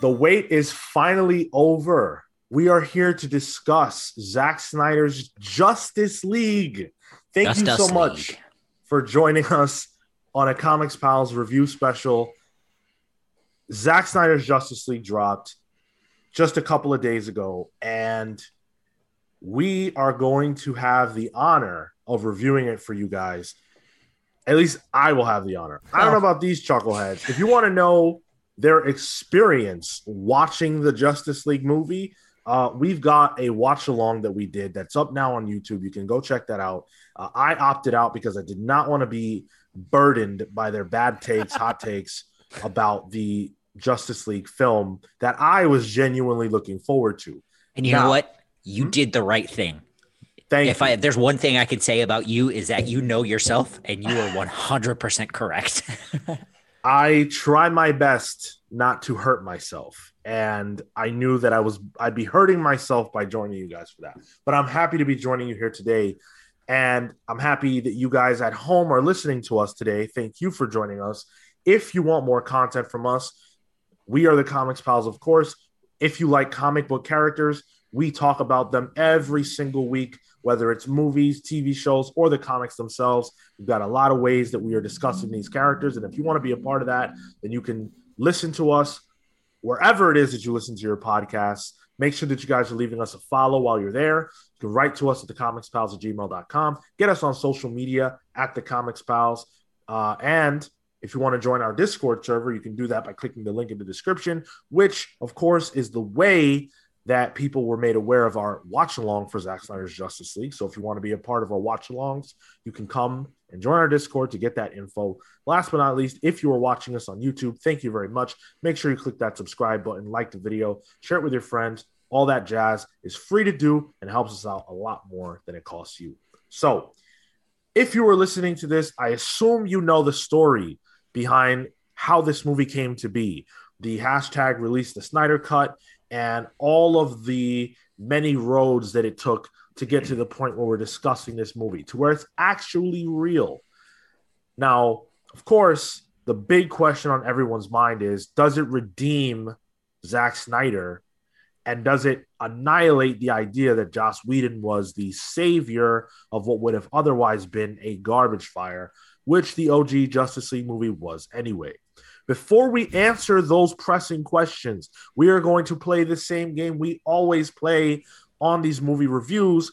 The wait is finally over. We are here to discuss Zack Snyder's Justice League. Thank you Justice so much League. for joining us on a Comics Pals review special. Zack Snyder's Justice League dropped just a couple of days ago, and we are going to have the honor of reviewing it for you guys. At least I will have the honor. I don't oh. know about these chuckleheads. If you want to know their experience watching the Justice League movie, uh, we've got a watch along that we did that's up now on YouTube. You can go check that out. Uh, I opted out because I did not want to be burdened by their bad takes, hot takes about the Justice League film that I was genuinely looking forward to. And you Now- know what? You Hmm? did the right thing. Thank if you. I if there's one thing I could say about you is that you know yourself and you are 100% correct. I try my best not to hurt myself. And I knew that I was I'd be hurting myself by joining you guys for that. But I'm happy to be joining you here today. And I'm happy that you guys at home are listening to us today. Thank you for joining us. If you want more content from us, we are the Comics Pals, of course. If you like comic book characters, we talk about them every single week, whether it's movies, TV shows, or the comics themselves. We've got a lot of ways that we are discussing these characters. And if you want to be a part of that, then you can listen to us wherever it is that you listen to your podcasts. Make sure that you guys are leaving us a follow while you're there. You can write to us at thecomicspals at gmail.com. Get us on social media at the Comics Pals. Uh, and if you want to join our Discord server, you can do that by clicking the link in the description, which, of course, is the way that people were made aware of our watch along for Zack Snyder's Justice League. So if you want to be a part of our watch alongs, you can come and join our Discord to get that info. Last but not least, if you are watching us on YouTube, thank you very much. Make sure you click that subscribe button, like the video, share it with your friends. All that jazz is free to do and helps us out a lot more than it costs you. So, if you were listening to this, I assume you know the story behind how this movie came to be. The hashtag release the Snyder Cut and all of the many roads that it took to get to the point where we're discussing this movie, to where it's actually real. Now, of course, the big question on everyone's mind is does it redeem Zack Snyder? And does it annihilate the idea that Joss Whedon was the savior of what would have otherwise been a garbage fire, which the OG Justice League movie was anyway? Before we answer those pressing questions, we are going to play the same game we always play on these movie reviews.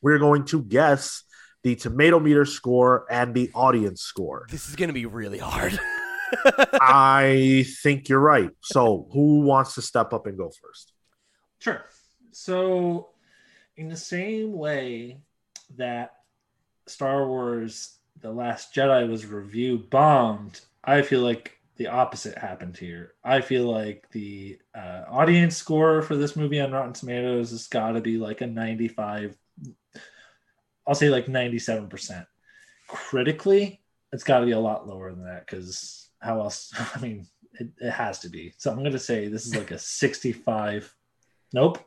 We're going to guess the tomato meter score and the audience score. This is gonna be really hard. I think you're right. So, who wants to step up and go first? Sure. So, in the same way that Star Wars The Last Jedi was review bombed, I feel like the opposite happened here. I feel like the uh, audience score for this movie on Rotten Tomatoes has got to be like a 95, I'll say like 97%. Critically, it's got to be a lot lower than that because how else? I mean, it, it has to be. So I'm going to say this is like a 65. Nope.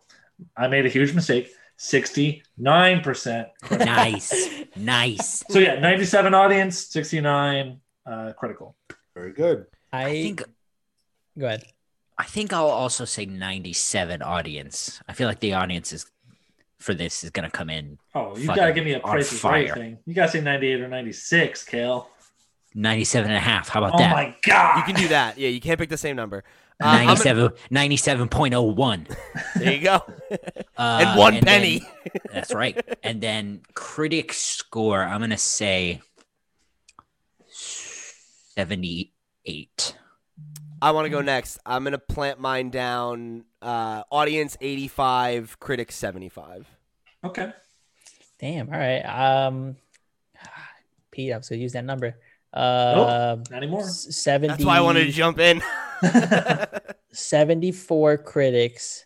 I made a huge mistake. 69%. nice. Nice. So yeah, 97 audience, 69 uh, critical. Very good. I, I think go ahead. I think I'll also say 97 audience. I feel like the audience is for this is going to come in Oh, you Fucking gotta give me a on price is right fire. thing. You gotta say 98 or 96, Cale. 97 and a half. How about Oh that? Oh my god. You can do that. Yeah, you can't pick the same number. Uh, I'm gonna- 97 97.01. there you go. Uh, and one then- penny. that's right. And then critic score, I'm going to say 78. I want to go next. I'm gonna plant mine down. Uh, audience 85, critics 75. Okay. Damn. All right. Um, Pete, I was gonna use that number. Uh, Not anymore. 70, That's why I wanted to jump in. 74 critics,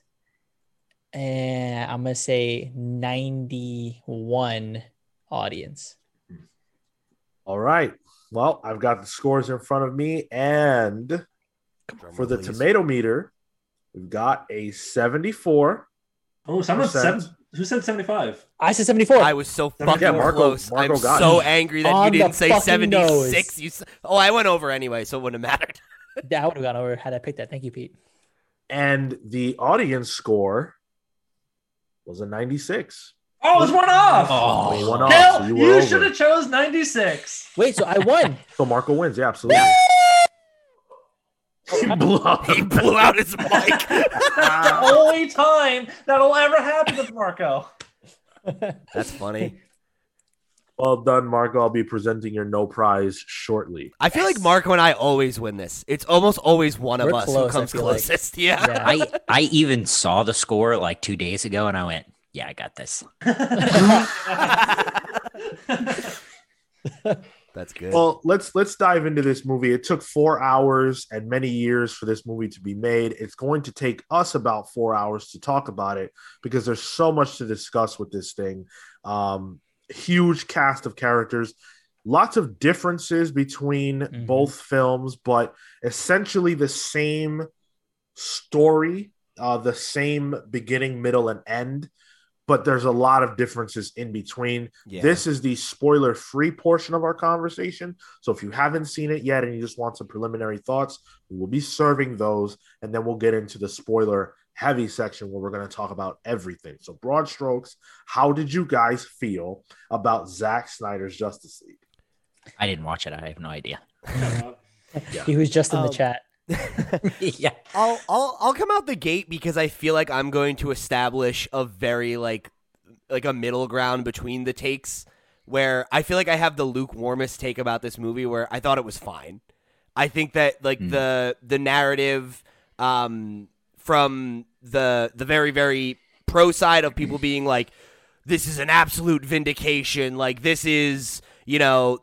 and I'm gonna say 91 audience. All right. Well, I've got the scores in front of me, and for the tomato meter, we've got a 74. Oh, someone Percent. seven, who said 75? I said 74. I was so Yeah, fucking Marco- close. Marco I'm got so it. angry that On you didn't say 76. nose. You s- oh, I went over anyway, so it wouldn't have mattered. that would have gone over had I picked that. Thank you, Pete. and the audience score was a 96. Oh, it was one off. Oh, oh, We won off, Hell, so you you, should have chose 96. Wait, so I won. So Marco wins. Yeah, absolutely. he blew up. He blew out his mic. the only time that'll ever happen with Marco. That's funny. Well done, Marco. I'll be presenting your no prize shortly. I feel like Marco and I always win this. It's almost always one of We're us close, I who comes feel like. closest. Yeah. Yeah. I I even saw the score like two days ago, and I went, "Yeah, I got this." That's good. Well, let's let's dive into this movie. It took four hours and many years for this movie to be made. It's going to take us about four hours to talk about it because there's so much to discuss with this thing. Um, huge cast of characters, lots of differences between Mhm. both films, but essentially the same story, uh, the same beginning, middle, and end. But there's a lot of differences in between. yeah. This is the spoiler free portion of our conversation. So if you haven't seen it yet and you just want some preliminary thoughts, we will be serving those. And then we'll get into the spoiler heavy section where we're going to talk about everything. So, broad strokes, how did you guys feel about Zack Snyder's Justice League? I didn't watch it. I have no idea. He was just in the Um, chat. yeah, I'll I'll I'll come out the gate because I feel like I'm going to establish a very like like a middle ground between the takes where I feel like I have the lukewarmest take about this movie where I thought it was fine. I think that like Mm. the the narrative um from the the very very pro side of people being like this is an absolute vindication like this is you know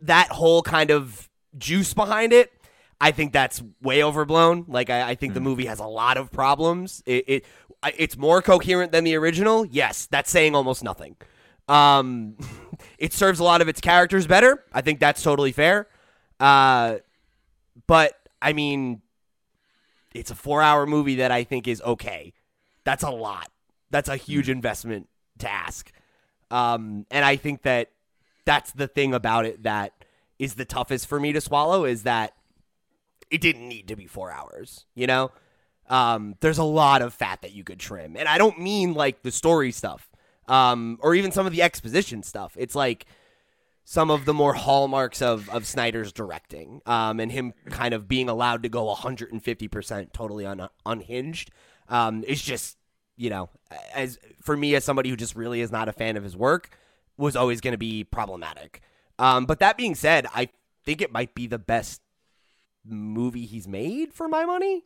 that whole kind of juice behind it I think that's way overblown. Like I, I think the movie has a lot of problems. It, it it's more coherent than the original. Yes, that's saying almost nothing. Um, it serves a lot of its characters better. I think that's totally fair. Uh, but I mean, it's a four-hour movie that I think is okay. That's a lot. That's a huge investment to ask. Um, and I think that that's the thing about it that is the toughest for me to swallow is that it didn't need to be four hours. You know, um, there's a lot of fat that you could trim, and I don't mean like the story stuff, um, or even some of the exposition stuff. It's like some of the more hallmarks of of Snyder's directing, um, and him kind of being allowed to go 150 percent totally un- unhinged. Um, is just you know, as for me as somebody who just really is not a fan of his work, was always going to be problematic. Um, but that being said, I think it might be the best movie he's made for my money.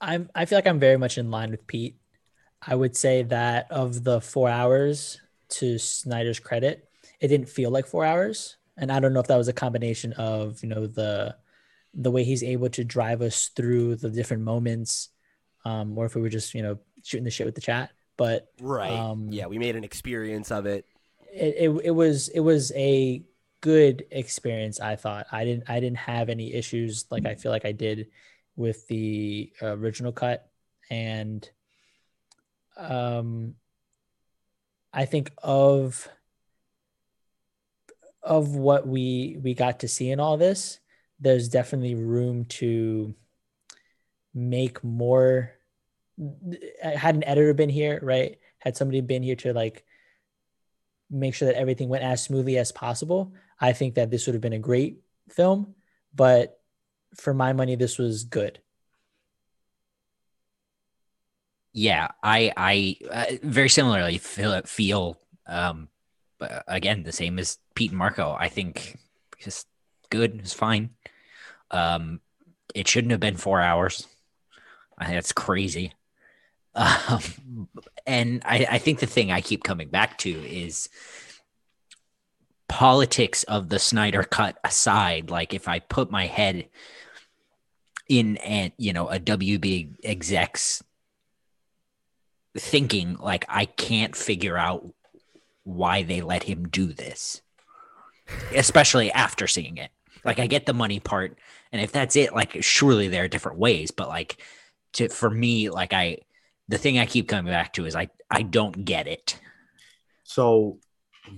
I'm I feel like I'm very much in line with Pete. I would say that of the four hours, to Snyder's credit, it didn't feel like four hours. And I don't know if that was a combination of, you know, the the way he's able to drive us through the different moments, um, or if we were just, you know, shooting the shit with the chat. But Right. Um, yeah, we made an experience of it. it, it, it was it was a good experience i thought. I didn't i didn't have any issues like i feel like i did with the original cut. And um i think of of what we we got to see in all this there's definitely room to make more. Had an editor been here right? Had somebody been here to like make sure that everything went as smoothly as possible, I think that this would have been a great film. But for my money, this was good. yeah. I I uh, very similarly feel feel um, again the same as Pete and Marco. I think just good. It's fine. Um, it shouldn't have been four hours. I that's crazy. Um, and I, I think the thing I keep coming back to is politics of the Snyder cut aside. Like if I put my head in and you know a WB execs thinking like I can't figure out why they let him do this. Especially after seeing it. Like I get the money part and if that's it like surely there are different ways but like to for me like I the thing I keep coming back to is I I don't get it. So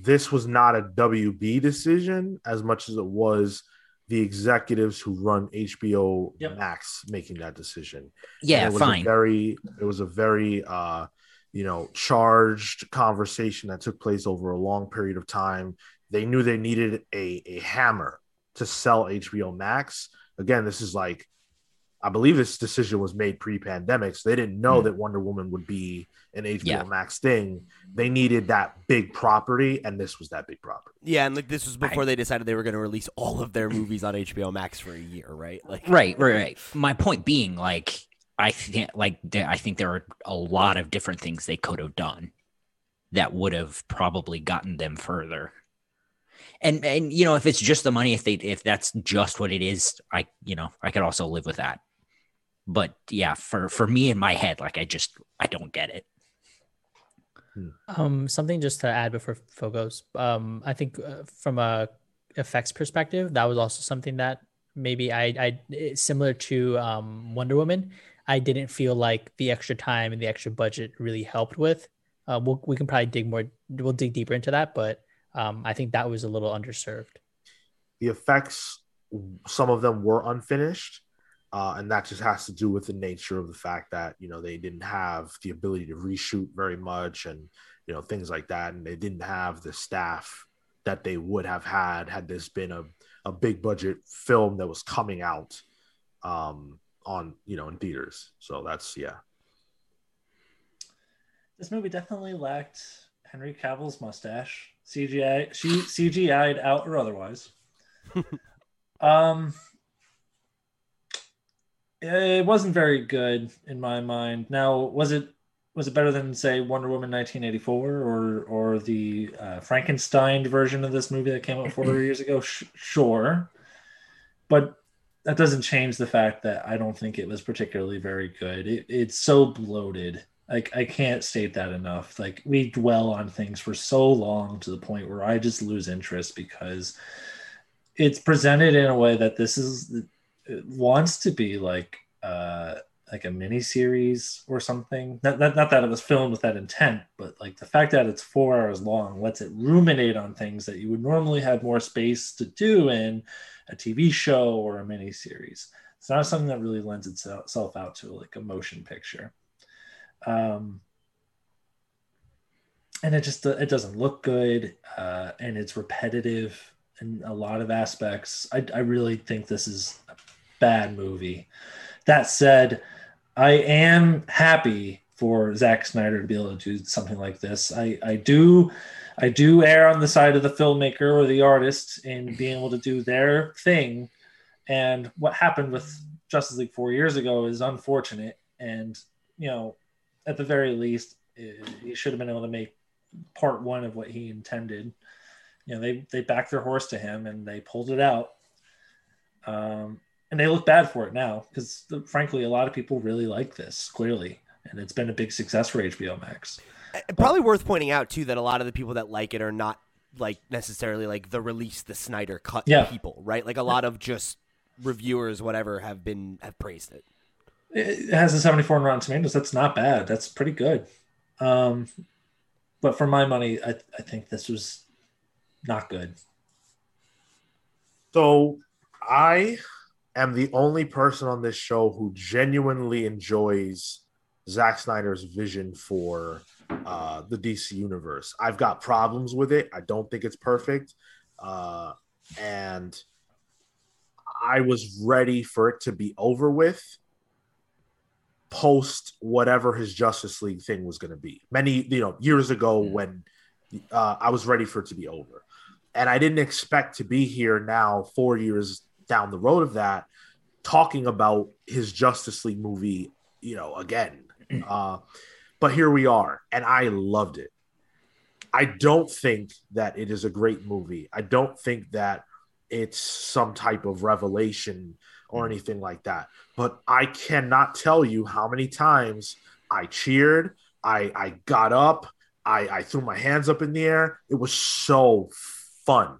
this was not a WB decision as much as it was the executives who run HBO Yep. Max making that decision. Yeah, And it was a fine. very it was a very uh you know charged conversation that took place over a long period of time. They knew they needed a a hammer to sell HBO Max. Again, this is like I believe this decision was made pre-pandemic, so they didn't know Hmm. that Wonder Woman would be an HBO Yeah. Max thing. They needed that big property, and this was that big property. Yeah, and like this was before they decided they were going to release all of their movies on HBO Max for a year, right? Like, Right, right, right. My point being, like, I think, like, there, I think there are a lot of different things they could have done that would have probably gotten them further. And and you know, if it's just the money, if they if that's just what it is, I you know, I could also live with that. But yeah, for for me in my head, like, I just I don't get it. Um, something just to add before Phil goes. Um, I think uh, from a effects perspective, that was also something that maybe I, I similar to um, Wonder Woman. I didn't feel like the extra time and the extra budget really helped with. Uh, we'll, we can probably dig more. We'll dig deeper into that, but um, I think that was a little underserved. the effects some of them were unfinished uh, and that just has to do with the nature of the fact that you know they didn't have the ability to reshoot very much and you know things like that and they didn't have the staff that they would have had had this been a, a big budget film that was coming out um, on you know in theaters so that's yeah This movie definitely lacked Henry Cavill's mustache. CGI, she CGI'd out or otherwise. um, it wasn't very good in my mind. Now, was it was it better than say Wonder Woman 1984 or or the uh, Frankenstein version of this movie that came out four years ago? Sh- sure, but that doesn't change the fact that I don't think it was particularly very good. It, it's so bloated. Like I can't state that enough. Like we dwell on things for so long to the point where I just lose interest because it's presented in a way that this is it wants to be like uh like a mini series or something. Not, not, not that it was filmed with that intent, but like the fact that it's four hours long lets it ruminate on things that you would normally have more space to do in a TV show or a mini series. It's not something that really lends itself out to like a motion picture. Um, and it just it doesn't look good, uh, and it's repetitive in a lot of aspects. I, I really think this is bad movie. That said, I am happy for Zack Snyder to be able to do something like this. I, I do I do err on the side of the filmmaker or the artist in being able to do their thing. And what happened with Justice League four years ago is unfortunate. And you know, at the very least, eh, he should have been able to make part one of what he intended. You know, they they backed their horse to him and they pulled it out. Um, and they look bad for it now because frankly, a lot of people really like this clearly, and it's been a big success for HBO Max. Uh, Probably worth pointing out too that a lot of the people that like it are not like necessarily like the release the Snyder cut Yeah. people, right? Like a lot of just reviewers, whatever, have been have praised it. It has a 74 on Rotten Tomatoes. That's not bad. That's pretty good. Um, but for my money, I, I think this was not good. So I am the only person on this show who genuinely enjoys Zack Snyder's vision for uh, the DC universe. I've got problems with it. I don't think it's perfect. Uh, and I was ready for it to be over with post whatever his Justice League thing was going to be. Many, you know, years ago when uh, I was ready for it to be over and I didn't expect to be here now, four years down the road of that, talking about his Justice League movie, you know, again. Uh, but here we are, and I loved it. I don't think that it is a great movie. I don't think that it's some type of revelation or anything like that. But I cannot tell you how many times I cheered, I, I got up, I, I threw my hands up in the air. It was so fun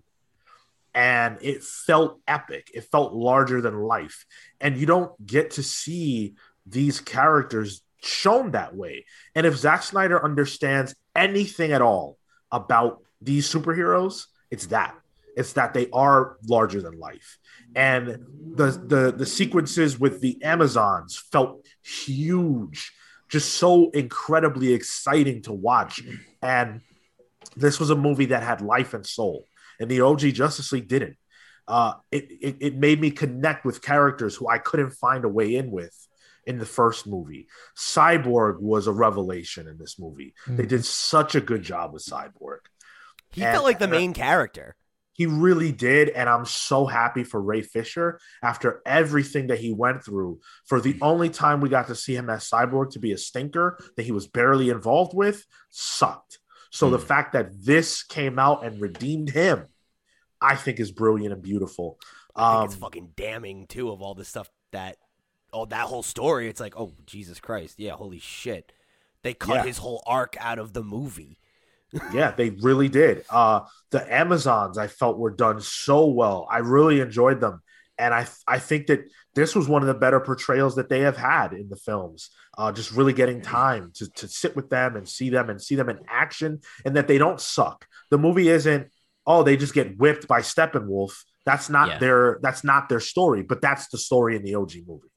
and it felt epic. It felt larger than life. And you don't get to see these characters shown that way. And if Zack Snyder understands anything at all about these superheroes, it's that. It's that they are larger than life. And the the the sequences with the Amazons felt huge, just so incredibly exciting to watch. And this was a movie that had life and soul, and the OG Justice League didn't. Uh, it, it it made me connect with characters who I couldn't find a way in with in the first movie. Cyborg was a revelation in this movie. They did such a good job with Cyborg. He And- felt like the and I- main character. He really did. And I'm so happy for Ray Fisher after everything that he went through. For the only time we got to see him as Cyborg to be a stinker that he was barely involved with sucked. So the fact that this came out and redeemed him, I think is brilliant and beautiful. Um, it's fucking damning too of all the stuff that, oh, that whole story. It's like, oh, Jesus Christ, yeah, holy shit, they cut Yeah. his whole arc out of the movie. yeah, they really did. Uh, the Amazons I felt were done so well. I really enjoyed them, and I I think that this was one of the better portrayals that they have had in the films. Uh, just really getting time to to sit with them and see them and see them in action, and that they don't suck. The movie isn't oh they just get whipped by Steppenwolf. That's not Yeah. their that's not their story, but that's the story in the OG movie.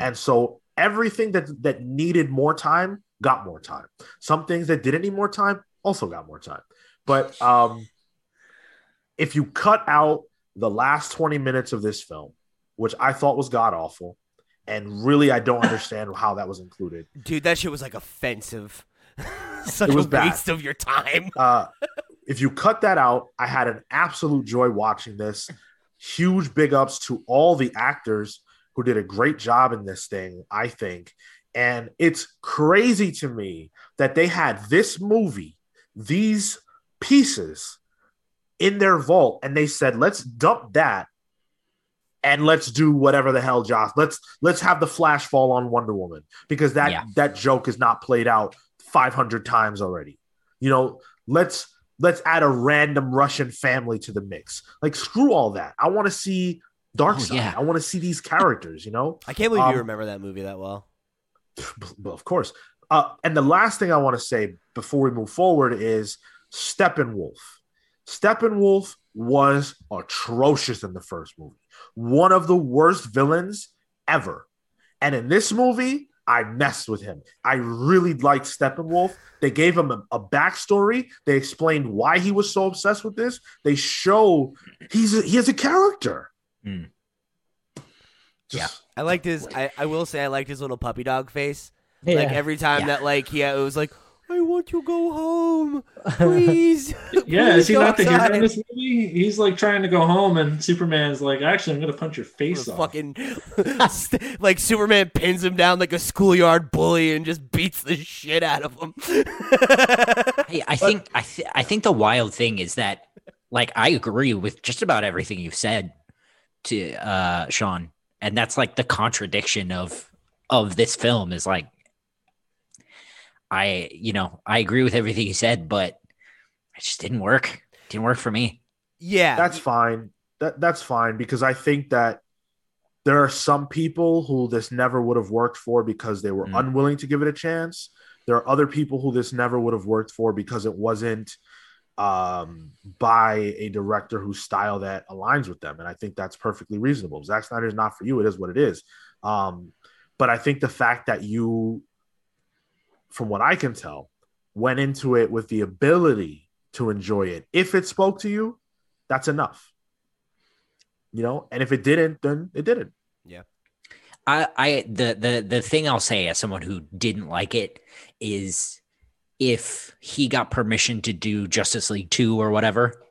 And so everything that that needed more time got more time. Some things that didn't need more time also got more time. But um if you cut out the last 20 minutes of this film, which I thought was god awful, and really I don't understand how that was included. Dude, that shit was like offensive. Such It was a bad. waste of your time. Uh if you cut that out, I had an absolute joy watching this. Huge big ups to all the actors who did a great job in this thing, I think. And it's crazy to me that they had this movie, these pieces in their vault, and they said, let's dump that and let's do whatever the hell, Joss. Let's let's have the flash fall on Wonder Woman because that Yeah. that joke is not played out 500 times already. You know, let's let's add a random Russian family to the mix. Like screw all that. I want to see Darkseid. Oh, yeah. I want to see these characters. You know, I can't believe Um, you remember that movie that well. but of course. Uh, and the last thing I want to say before we move forward is Steppenwolf. Steppenwolf was atrocious in the first movie, one of the worst villains ever. And in this movie, I messed with him. I really liked Steppenwolf. They gave him a, a backstory. They explained why he was so obsessed with this. They show he's a, he has a character. Hmm. Just- I liked his. I, I will say I liked his little puppy dog face. Yeah. Like every time Yeah. that like he it was like, I want to go home, please. Yeah, Please is he not the hero in this movie? He's like trying to go home, and Superman's like, "Actually, I'm gonna punch your face off." fucking like Superman pins him down like a schoolyard bully and just beats the shit out of him. I, I think I, th- I think the wild thing is that like I agree with just about everything you've said to uh Sean and that's like the contradiction of of this film is like I you know I agree with everything you said but it just didn't work didn't work for me yeah, that's fine. That that's fine because I think that there are some people who this never would have worked for because they were Mm. unwilling to give it a chance. There are other people who this never would have worked for because it wasn't um, by a director whose style that aligns with them, and I think that's perfectly reasonable. Zack Snyder is not for you; it is what it is. Um, but I think the fact that you, from what I can tell, went into it with the ability to enjoy it, if it spoke to you, that's enough. You know, and if it didn't, then it didn't. Yeah. I, I the the the thing I'll say as someone who didn't like it is if he got permission to do Justice League 2 or whatever,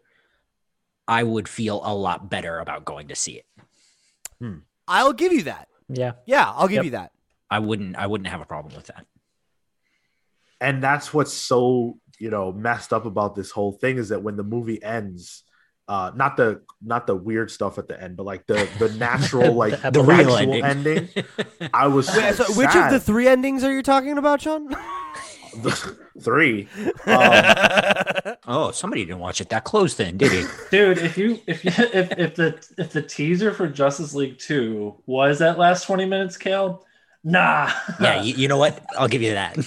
I would feel a lot better about going to see it. Hmm. I'll give you that. yeah. Yeah, I'll give Yep. you that. I wouldn't I wouldn't have a problem with that. And that's what's so, you know, messed up about this whole thing is that when the movie ends, uh not the not the weird stuff at the end, but like the the natural like The the, real actual ending. I was Wait, so so which of the three endings are you talking about, Sean? three? Um, oh, somebody didn't watch it that close then, did he? Dude, if you if you if, if the if the teaser for Justice League Two was that last twenty minutes, Cale, nah. yeah, you, you know what? I'll give you that.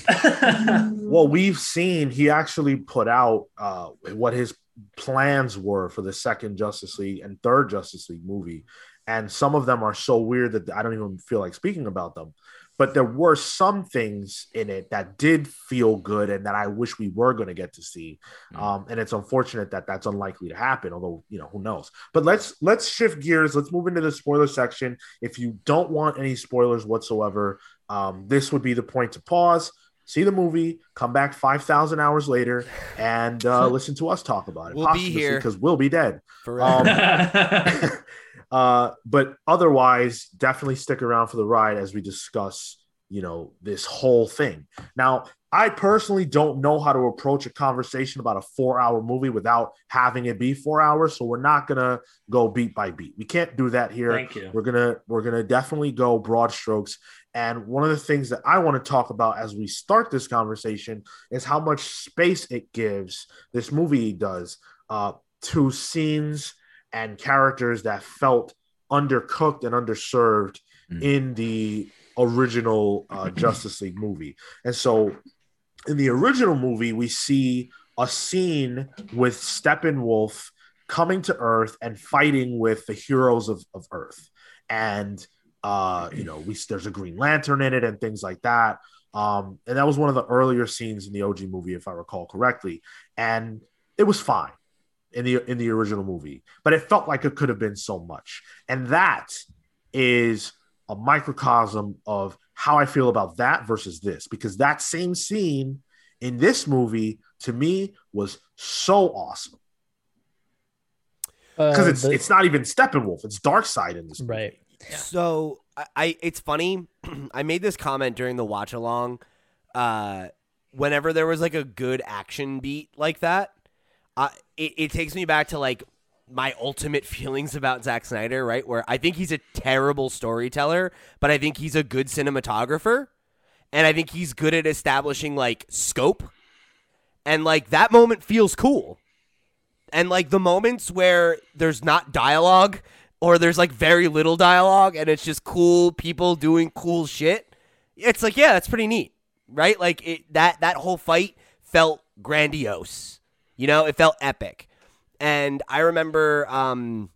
well, we've seen he actually put out uh what his plans were for the second Justice League and third Justice League movie. And some of them are so weird that I don't even feel like speaking about them. But there were some things in it that did feel good and that I wish we were going to get to see. Mm. Um, and it's unfortunate that that's unlikely to happen. Although you know who knows. But let's let's shift gears. Let's move into the spoiler section. If you don't want any spoilers whatsoever, um, this would be the point to pause see the movie, come back 5,000 hours later, and uh, listen to us talk about it. We'll be here. because we'll be dead. Forever. Um, uh, but otherwise, definitely stick around for the ride as we discuss, you know, this whole thing. Now, I personally don't know how to approach a conversation about a four hour movie without having it be four hours. So we're not gonna go beat by beat. We can't do that here. Thank you. We're gonna we're gonna definitely go broad strokes. And one of the things that I want to talk about as we start this conversation is how much space it gives this movie does uh, to scenes and characters that felt undercooked and underserved Mm. in the original uh, Justice League movie. And so in the original movie, we see a scene with Steppenwolf coming to Earth and fighting with the heroes of, of Earth. And uh, you know, we there's a Green Lantern in it and things like that. Um, and that was one of the earlier scenes in the OG movie, if I recall correctly. And it was fine in the in the original movie, but it felt like it could have been so much. And that is a microcosm of how I feel about that versus this, because that same scene in this movie to me was so awesome. Because Uh, it's the- it's not even Steppenwolf, it's Darkseid in this movie. right. So I, I it's funny. I made this comment during the watch along. Uh, whenever there was like a good action beat like that, it, it takes me back to like my ultimate feelings about Zack Snyder, right? Where I think he's a terrible storyteller, but I think he's a good cinematographer, and I think he's good at establishing like scope, and like that moment feels cool. And like the moments where there's not dialogue or there's like very little dialogue and it's just cool people doing cool shit, it's like yeah, that's pretty neat, right? Like it that that whole fight felt grandiose. You know, it felt epic. And I remember um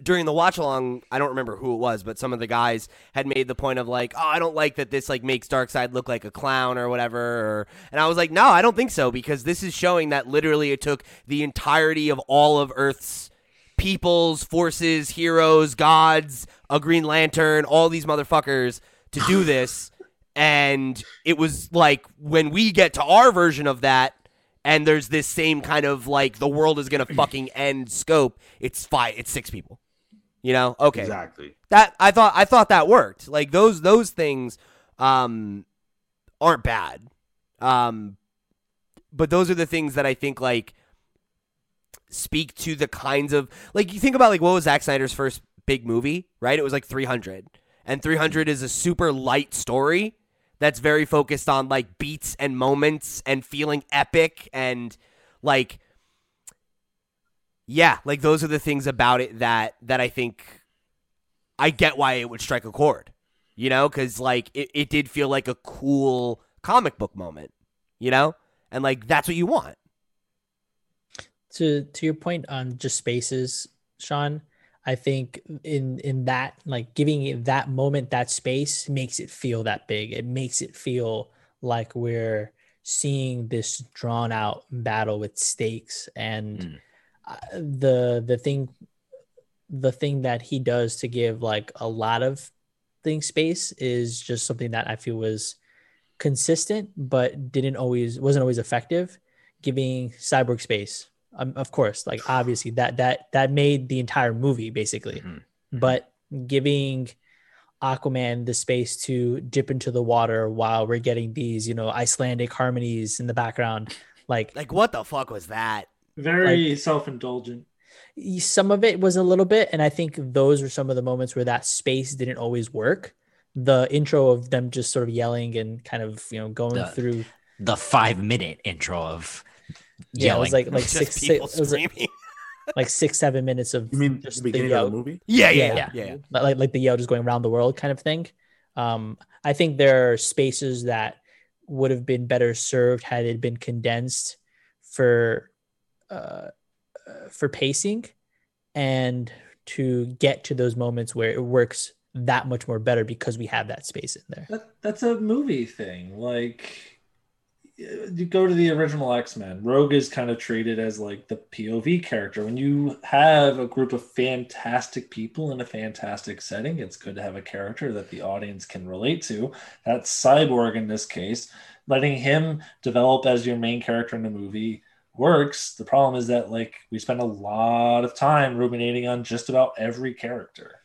during the watch along, I don't remember who it was, but some of the guys had made the point of like, "Oh, I don't like that this like makes Darkseid look like a clown or whatever." Or, and I was like, "No, I don't think so because this is showing that literally it took the entirety of all of Earth's peoples, forces, heroes, gods, a Green Lantern, all these motherfuckers to do this." and it was like when we get to our version of that and there's this same kind of like the world is gonna fucking end scope it's five it's six people. You know? Okay. Exactly. that i thought i thought that worked. Like those those things um aren't bad. Um but those are the things that i think like speak to the kinds of like you think about like what was Zack Snyder's first big movie right? It was like 300 and 300 is a super light story that's very focused on like beats and moments and feeling epic and like yeah like those are the things about it that that i think i get why it would strike a chord you know? Because like it, it did feel like a cool comic book moment you know? And like that's what you want. To to your point on just spaces, Sean, I think in in that like giving it that moment that space makes it feel that big. It makes it feel like we're seeing this drawn out battle with stakes and Mm. the the thing the thing that he does to give like a lot of things space is just something that I feel was consistent but didn't always wasn't always effective giving cyborg space um, of course like obviously that that that made the entire movie basically Mhm. but giving aquaman the space to dip into the water while we're getting these you know icelandic harmonies in the background like like what the fuck was that Very self-indulgent. some of it was a little bit and i think those were some of the moments where that space didn't always work the intro of them just sort of yelling and kind of you know going The- through The five minute intro of yeah yelling. it was like like Just six, six it was like, like six seven minutes of You mean just the beginning yell. of the movie? yeah yeah Yeah. yeah, yeah, yeah. But like like the yell just going around the world kind of thing. Um, I think there are spaces that would have been better served had it been condensed for uh, for pacing and to get to those moments where it works that much more better because we have that space in there. That, that's a movie thing. Like, you go to the original X Men, Rogue is kind of treated as like the POV character. When you have a group of fantastic people in a fantastic setting, it's good to have a character that the audience can relate to. That's Cyborg in this case. Letting him develop as your main character in the movie works. The problem is that like we spend a lot of time ruminating on just about every character.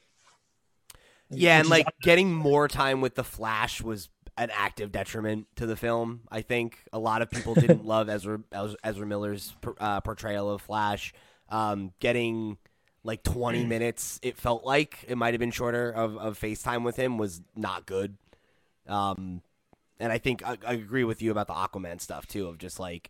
Yeah, and like getting more time with the Flash was an active detriment to the film. I think a lot of people didn't love Ezra Ezra Miller's uh, portrayal of Flash. Um, getting like 20 minutes, it felt like it might have been shorter of, of FaceTime with him was not good. Um, and I think I, I agree with you about the Aquaman stuff too, of just like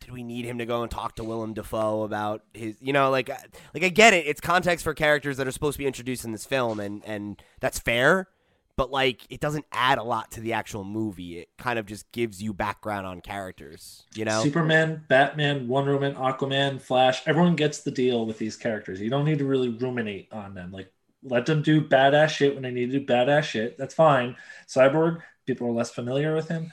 did we need him to go and talk to Willem Dafoe about his you know like like I get it it's context for characters that are supposed to be introduced in this film and and that's fair but like it doesn't add a lot to the actual movie it kind of just gives you background on characters you know Superman Batman Wonder Woman Aquaman Flash everyone gets the deal with these characters you don't need to really ruminate on them like let them do badass shit when they need to do badass shit that's fine Cyborg people are less familiar with him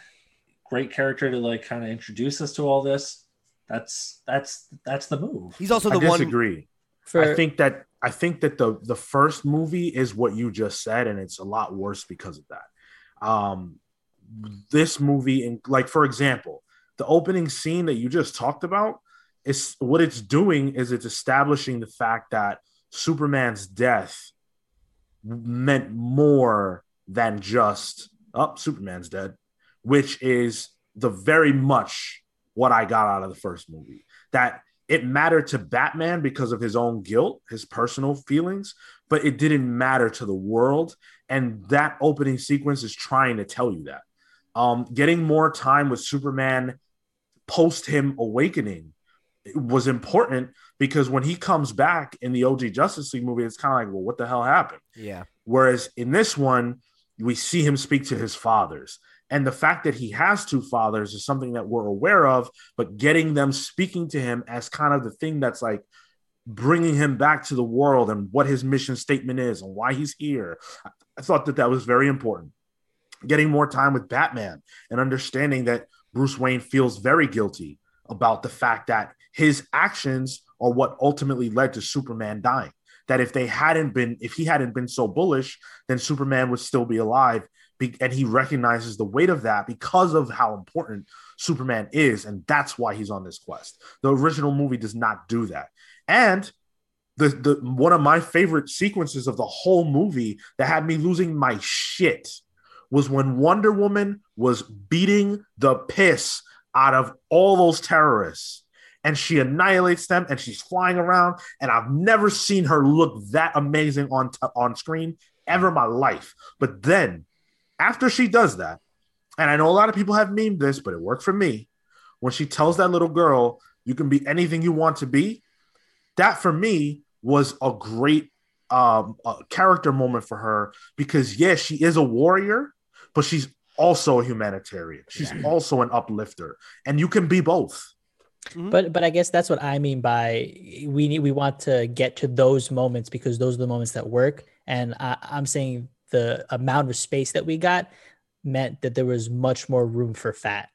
great character to like kind of introduce us to all this. That's that's that's the move. He's also the I one. Disagree. For... I think that I think that the the first movie is what you just said, and it's a lot worse because of that. Um, this movie, and like for example, the opening scene that you just talked about is what it's doing is it's establishing the fact that Superman's death meant more than just oh Superman's dead which is the very much what I got out of the first movie. That it mattered to Batman because of his own guilt, his personal feelings, but it didn't matter to the world. And that opening sequence is trying to tell you that. Um, getting more time with Superman post him awakening was important because when he comes back in the OG Justice League movie, it's kind of like, well, what the hell happened? Yeah. Whereas in this one, we see him speak to his fathers and the fact that he has two fathers is something that we're aware of, but getting them speaking to him as kind of the thing that's like bringing him back to the world and what his mission statement is and why he's here. I thought that that was very important. Getting more time with Batman and understanding that Bruce Wayne feels very guilty about the fact that his actions are what ultimately led to Superman dying. That if they hadn't been, if he hadn't been so bullish, then Superman would still be alive and he recognizes the weight of that because of how important Superman is, and that's why he's on this quest. The original movie does not do that, and the the one of my favorite sequences of the whole movie that had me losing my shit was when Wonder Woman was beating the piss out of all those terrorists and she annihilates them and she's flying around and I've never seen her look that amazing on t- on screen ever in my life. But then after she does that, and I know a lot of people have memed this, but it worked for me. When she tells that little girl, you can be anything you want to be, that for me was a great um, character moment for her because, yes, she is a warrior, but she's also a humanitarian. She's yeah. also an uplifter, and you can be both. Mm-hmm. But but I guess that's what I mean by we need we want to get to those moments because those are the moments that work. And I, I'm saying the amount of space that we got meant that there was much more room for fat.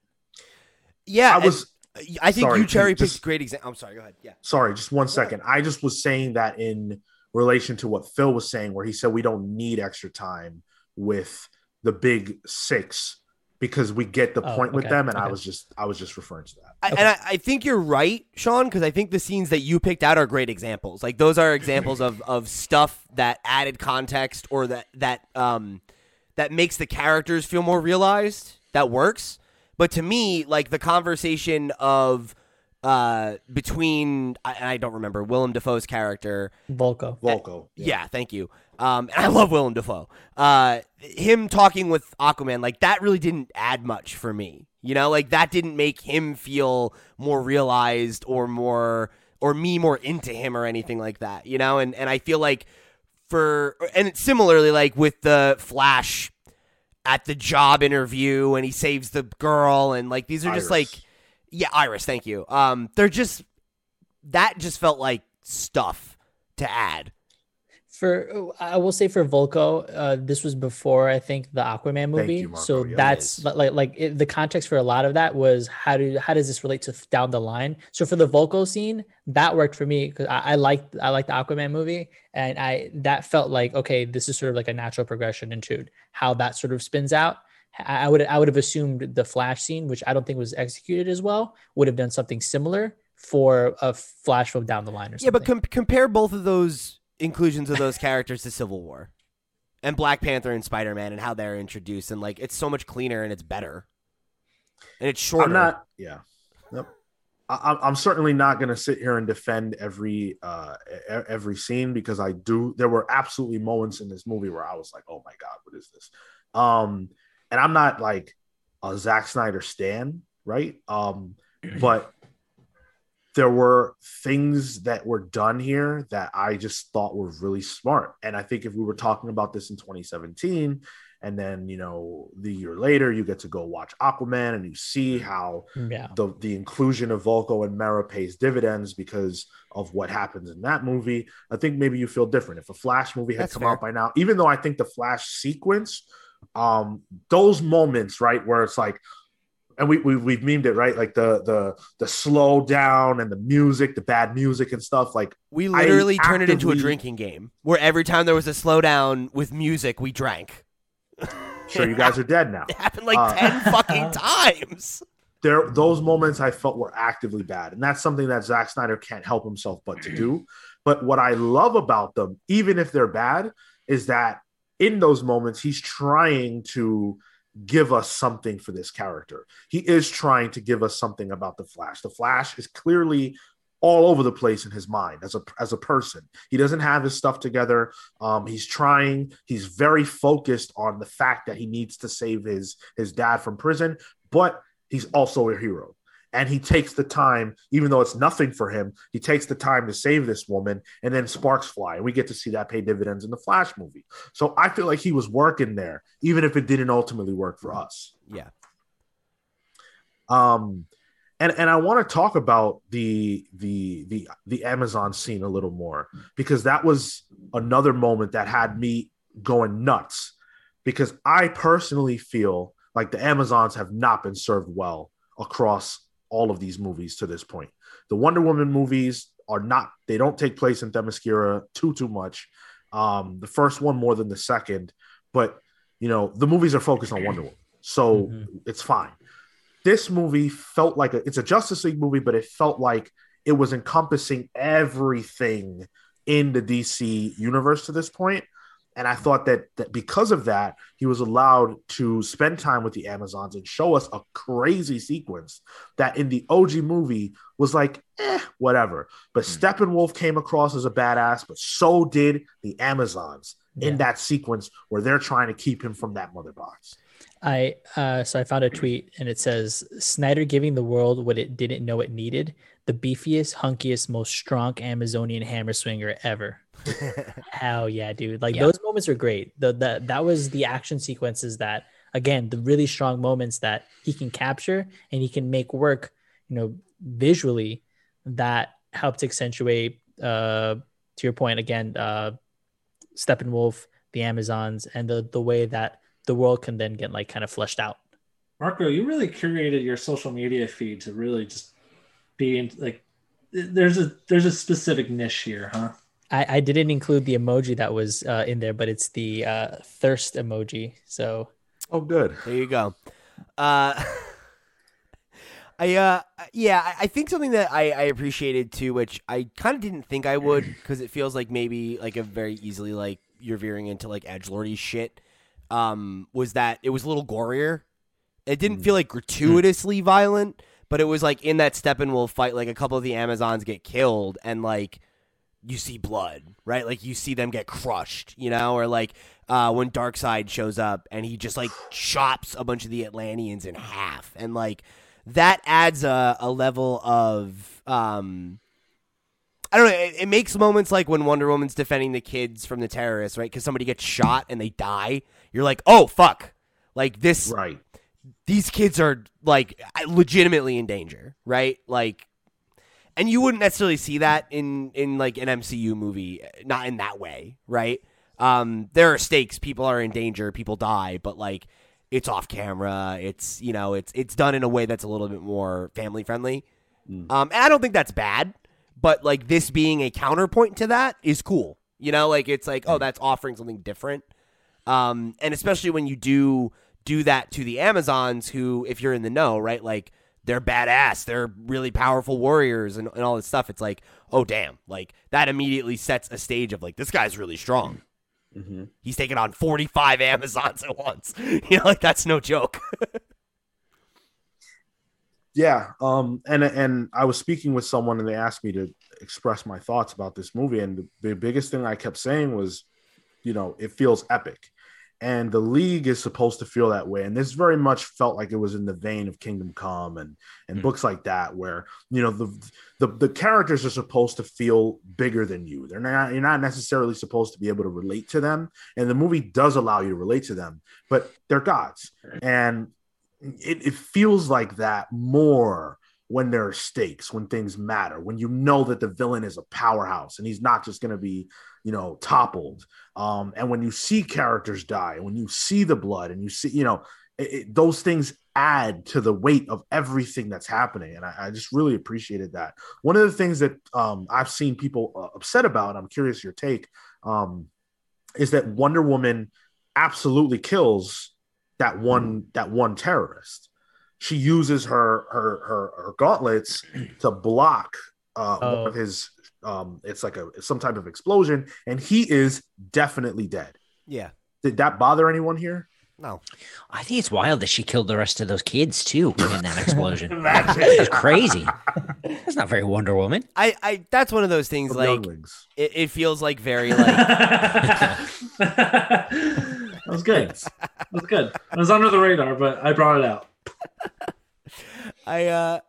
Yeah, I was. I think sorry, you cherry picked great example. I'm sorry. Go ahead. Yeah. Sorry, just one second. I just was saying that in relation to what Phil was saying, where he said we don't need extra time with the big six because we get the oh, point okay, with them, and okay. I was just I was just referring to that. I, okay. And I, I, think you're right, Sean, because I think the scenes that you picked out are great examples. Like those are examples of of stuff that added context or that that um that makes the characters feel more realized. That works. But to me, like the conversation of uh, between I, I, don't remember Willem Dafoe's character Vulko. Vulko. Yeah. yeah, thank you. Um, and I love Willem Dafoe. Uh, him talking with Aquaman like that really didn't add much for me. You know, like that didn't make him feel more realized or more or me more into him or anything like that. You know, and and I feel like for and similarly like with the Flash at the job interview and he saves the girl and like these are just like yeah, Iris, thank you. Um, they're just that just felt like stuff to add. For I will say for Vulko, uh, this was before I think the Aquaman movie. you, Marco. so Yeah, that's is. like like it, the context for a lot of that was how do how does this relate to down the line? So for the Vulko scene, that worked for me because I, I liked I liked the Aquaman movie, and I that felt like okay, this is sort of like a natural progression into how that sort of spins out. I I would I would have assumed the Flash scene, which I don't think was executed as well, would have done something similar for a Flash from down the line or something. Yeah, but com- compare both of those inclusions of those characters to Civil War and Black Panther and Spider Man and how they're introduced, and like it's so much cleaner and it's better, and it's shorter. I'm not. Yeah. Nope. I, I'm- I'm certainly not going to sit here and defend every uh every scene because I do. There were absolutely moments in this movie where I was like, "Oh my god, what is this?" Um, and I'm not like a Zack Snyder stan, right? Um, but there were things that were done here that I just thought were really smart. And I think if we were talking about this in 2017, and then you know the year later you get to go watch Aquaman and you see how yeah. the the inclusion of Vulko and Mera pays dividends because of what happens in that movie. I think maybe you feel different. If a Flash movie had That's come fair. out by now, even though I think the Flash sequence, um, those moments, right, where it's like, and we, we we've memed it, right, like the the the slow down and the music, the bad music and stuff, like we I literally turned it into a drinking game where every time there was a slowdown with music, we drank. sure you guys are dead now. It happened like Uh, ten fucking times. there those moments I felt were actively bad, and that's something that Zack Snyder can't help himself but to do. But what I love about them, even if they're bad, is that in those moments he's trying to give us something for this character. He is trying to give us something about the Flash. The Flash is clearly all over the place in his mind as a as a person. He doesn't have his stuff together. Um, he's trying. He's very focused on the fact that he needs to save his his dad from prison, but he's also a hero. And he takes the time, even though it's nothing for him, he takes the time to save this woman, and then sparks fly. And we get to see that pay dividends in the Flash movie. So I feel like he was working there, even if it didn't ultimately work for us. Yeah. Um, and and I want to talk about the the the the Amazon scene a little more because that was another moment that had me going nuts because I personally feel like the Amazons have not been served well across all of these movies to this point. The Wonder Woman movies are not they don't take place in Themyscira too too much. Um, the first one more than the second, but you know the movies are focused on Wonder Woman, so Mhm. it's fine. This movie felt like a, it's a Justice League movie, but it felt like it was encompassing everything in the DC universe to this point. And I thought that, that because of that, he was allowed to spend time with the Amazons and show us a crazy sequence that in the OG movie was like, eh, whatever. But Steppenwolf came across as a badass, but so did the Amazons Yeah. in that sequence where they're trying to keep him from that mother box. I uh, so I found a tweet and it says Snyder giving the world what it didn't know it needed: the beefiest, hunkiest, most strong Amazonian hammer swinger ever. Hell yeah, dude! Like Yeah. those moments are great. The that that was the action sequences that again the really strong moments that he can capture and he can make work. You know, visually that helped accentuate. Uh, to your point again, uh, Steppenwolf, the Amazons, and the the way that the world can then get like kind of fleshed out. Marco, you really curated your social media feed to really just be in, like. There's a there's a specific niche here, huh? I, I didn't include the emoji that was uh, in there, but it's the uh, thirst emoji. So Oh, good. There you go. Uh, I uh yeah, I- I think something that I, I appreciated too, which I kind of didn't think I would, because it feels like maybe like a very easily like you're veering into like edge lordy shit. Um, was that it was a little gorier. It didn't feel like gratuitously violent, but it was like in that Steppenwolf fight, like a couple of the Amazons get killed, and like you see blood, right? Like you see them get crushed, you know, or like uh, when Darkseid shows up and he just like chops a bunch of the Atlanteans in half, and like that adds a, a level of um, I don't know. It, it makes moments like when Wonder Woman's defending the kids from the terrorists, right? Because somebody gets shot and they die. You're like, oh fuck, like this Right. These kids are like legitimately in danger, right? Like, and you wouldn't necessarily see that in in like an MCU movie, not in that way, right? Um, there are stakes, people are in danger, people die, but like it's off camera. It's you know, it's it's done in a way that's a little bit more family friendly. Mm. Um, and I don't think that's bad, but like this being a counterpoint to that is cool. You know, like it's like oh, that's offering something different. Um, and especially when you do do that to the Amazons, who, if you're in the know, right, like they're badass, they're really powerful warriors, and, and all this stuff. It's like, oh damn, like that immediately sets a stage of like this guy's really strong. Mm-hmm. He's taking on 45 Amazons at once. You know, like that's no joke. Yeah, um, and and I was speaking with someone, and they asked me to express my thoughts about this movie, and the, the biggest thing I kept saying was, you know, it feels epic, and the league is supposed to feel that way, and this very much felt like it was in the vein of Kingdom Come and and Mm. books like that, where you know the, the the characters are supposed to feel bigger than you. They're not you're not necessarily supposed to be able to relate to them, and the movie does allow you to relate to them, but they're gods, and it, it feels like that more when there are stakes, when things matter, when you know that the villain is a powerhouse and he's not just going to be, you know, toppled. Um, and when you see characters die, when you see the blood and you see, you know, it, it- those things add to the weight of everything that's happening. And I, I just really appreciated that. One of the things that um, I've seen people uh, upset about, I'm curious your take, um, is that Wonder Woman absolutely kills that one that one terrorist. She uses her her her, her gauntlets to block uh, Oh. one of his. Um, it's like a some type of explosion, and he is definitely dead. yeah. Did that bother anyone here? No. I think it's wild that she killed the rest of those kids too in that explosion. Imagine. That's crazy. That's not very Wonder Woman. I, I that's one of those things Of like it, it feels like very like that was good. That was good. It was under the radar, but I brought it out. I uh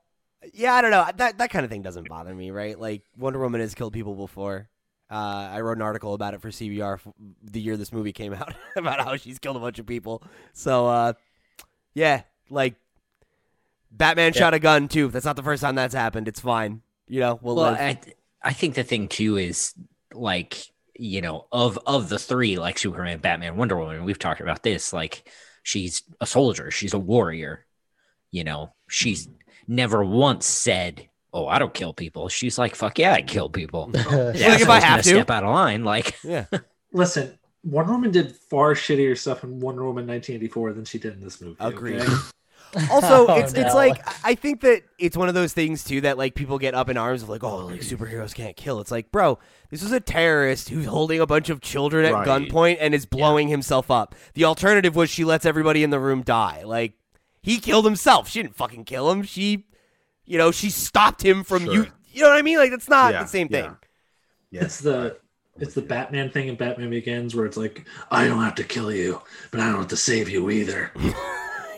yeah, I don't know. That that kind of thing doesn't bother me, right? Like Wonder Woman has killed people before. Uh, I wrote an article about it for CBR f- the year this movie came out about how she's killed a bunch of people. So uh, yeah, like Batman Yeah. shot a gun too. That's not the first time that's happened. It's fine. You know, we'll, Well. I, I think the thing too is like you know of of the three like Superman, Batman, Wonder Woman. We've talked about this. Like she's a soldier. She's a warrior. You know, she's never once said, "Oh, I don't kill people." She's like, "Fuck yeah, I kill people." Like, if I Asshole's have gonna step out of line, like yeah. Listen, Wonder Woman did far shittier stuff in Wonder Woman 1984 than she did in this movie. Agreed. okay? Also, Oh, it's it's like I think that it's one of those things too that like people get up in arms of like, oh, like superheroes can't kill. It's like, bro, this is a terrorist who's holding a bunch of children at Right. gunpoint and is blowing himself up. The alternative was she lets everybody in the room die. Like he killed himself. She didn't fucking kill him. She, you know, she stopped him from Sure. you. You know what I mean? Like that's not Yeah, the same yeah. thing. Yeah. It's the it's the Batman thing in Batman Begins where it's like, I don't have to kill you, but I don't have to save you either.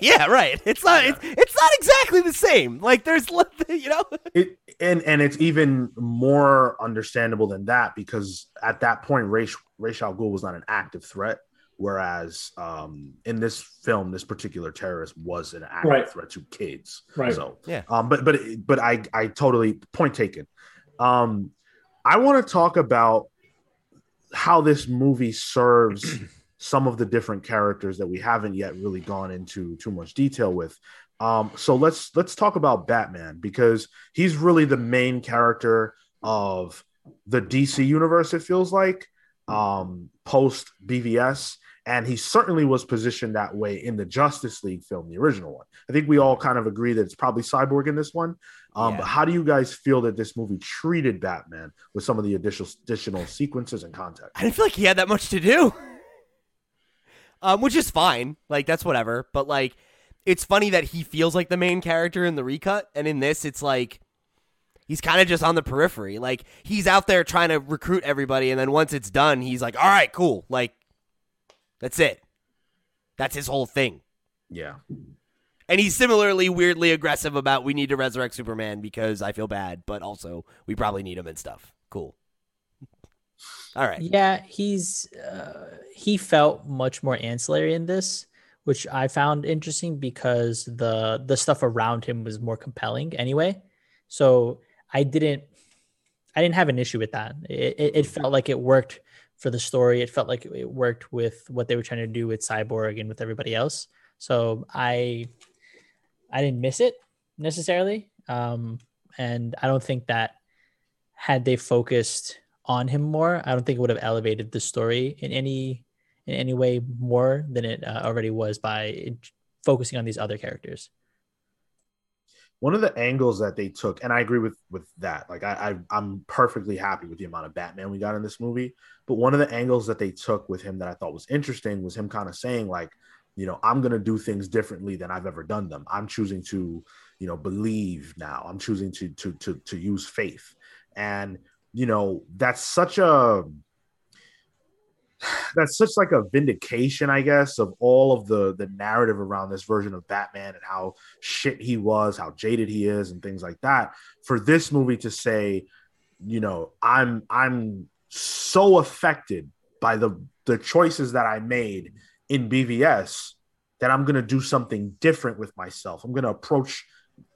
Yeah, right. It's not. It's, it's not exactly the same. Like there's, you know. it and and it's even more understandable than that because at that point Ra's Ra's Al Ghul was not an active threat whereas um in this film this particular terrorist was an active Right. threat to kids Right. so Yeah. um but but but i i totally point taken um i want to talk about how this movie serves some of the different characters that we haven't yet really gone into too much detail with um so let's let's talk about batman because he's really the main character of the dc universe it feels like um post bvs and he certainly was positioned that way in the Justice League film, the original one. I think we all kind of agree that it's probably Cyborg in this one. Um, Yeah. But how do you guys feel that this movie treated Batman with some of the additional additional sequences and context? I didn't feel like he had that much to do. Um, which is fine. Like that's whatever. But like it's funny that he feels like the main character in the recut, and in this it's like he's kind of just on the periphery. Like he's out there trying to recruit everybody, and then once it's done, he's like, All right, cool. Like that's it. That's his whole thing. Yeah, And he's similarly weirdly aggressive about we need to resurrect Superman because I feel bad, but also we probably need him and stuff. Cool. All right. Yeah, he's uh, he felt much more ancillary in this, which I found interesting because the the stuff around him was more compelling anyway. So I didn't I didn't have an issue with that. It, it, it felt like it worked for the story. It felt like it worked with what they were trying to do with Cyborg and with everybody else. So I I didn't miss it necessarily. Um, and I don't think that had they focused on him more, I don't think it would have elevated the story in any in any way more than it uh, already was by focusing on these other characters one of the angles that they took, and I agree with with that. Like I, I am perfectly happy with the amount of Batman we got in this movie. But one of the angles that they took with him that I thought was interesting was him kind of saying like, you know, I'm gonna do things differently than I've ever done them. I'm choosing to, you know, believe now. I'm choosing to to to to use faith, and you know that's such a that's such like a vindication, I guess, of all of the the narrative around this version of Batman and how shit he was, how jaded he is, and things like that. For this movie to say, you know, I'm I'm so affected by the the choices that I made in BVS that I'm gonna do something different with myself. I'm gonna approach.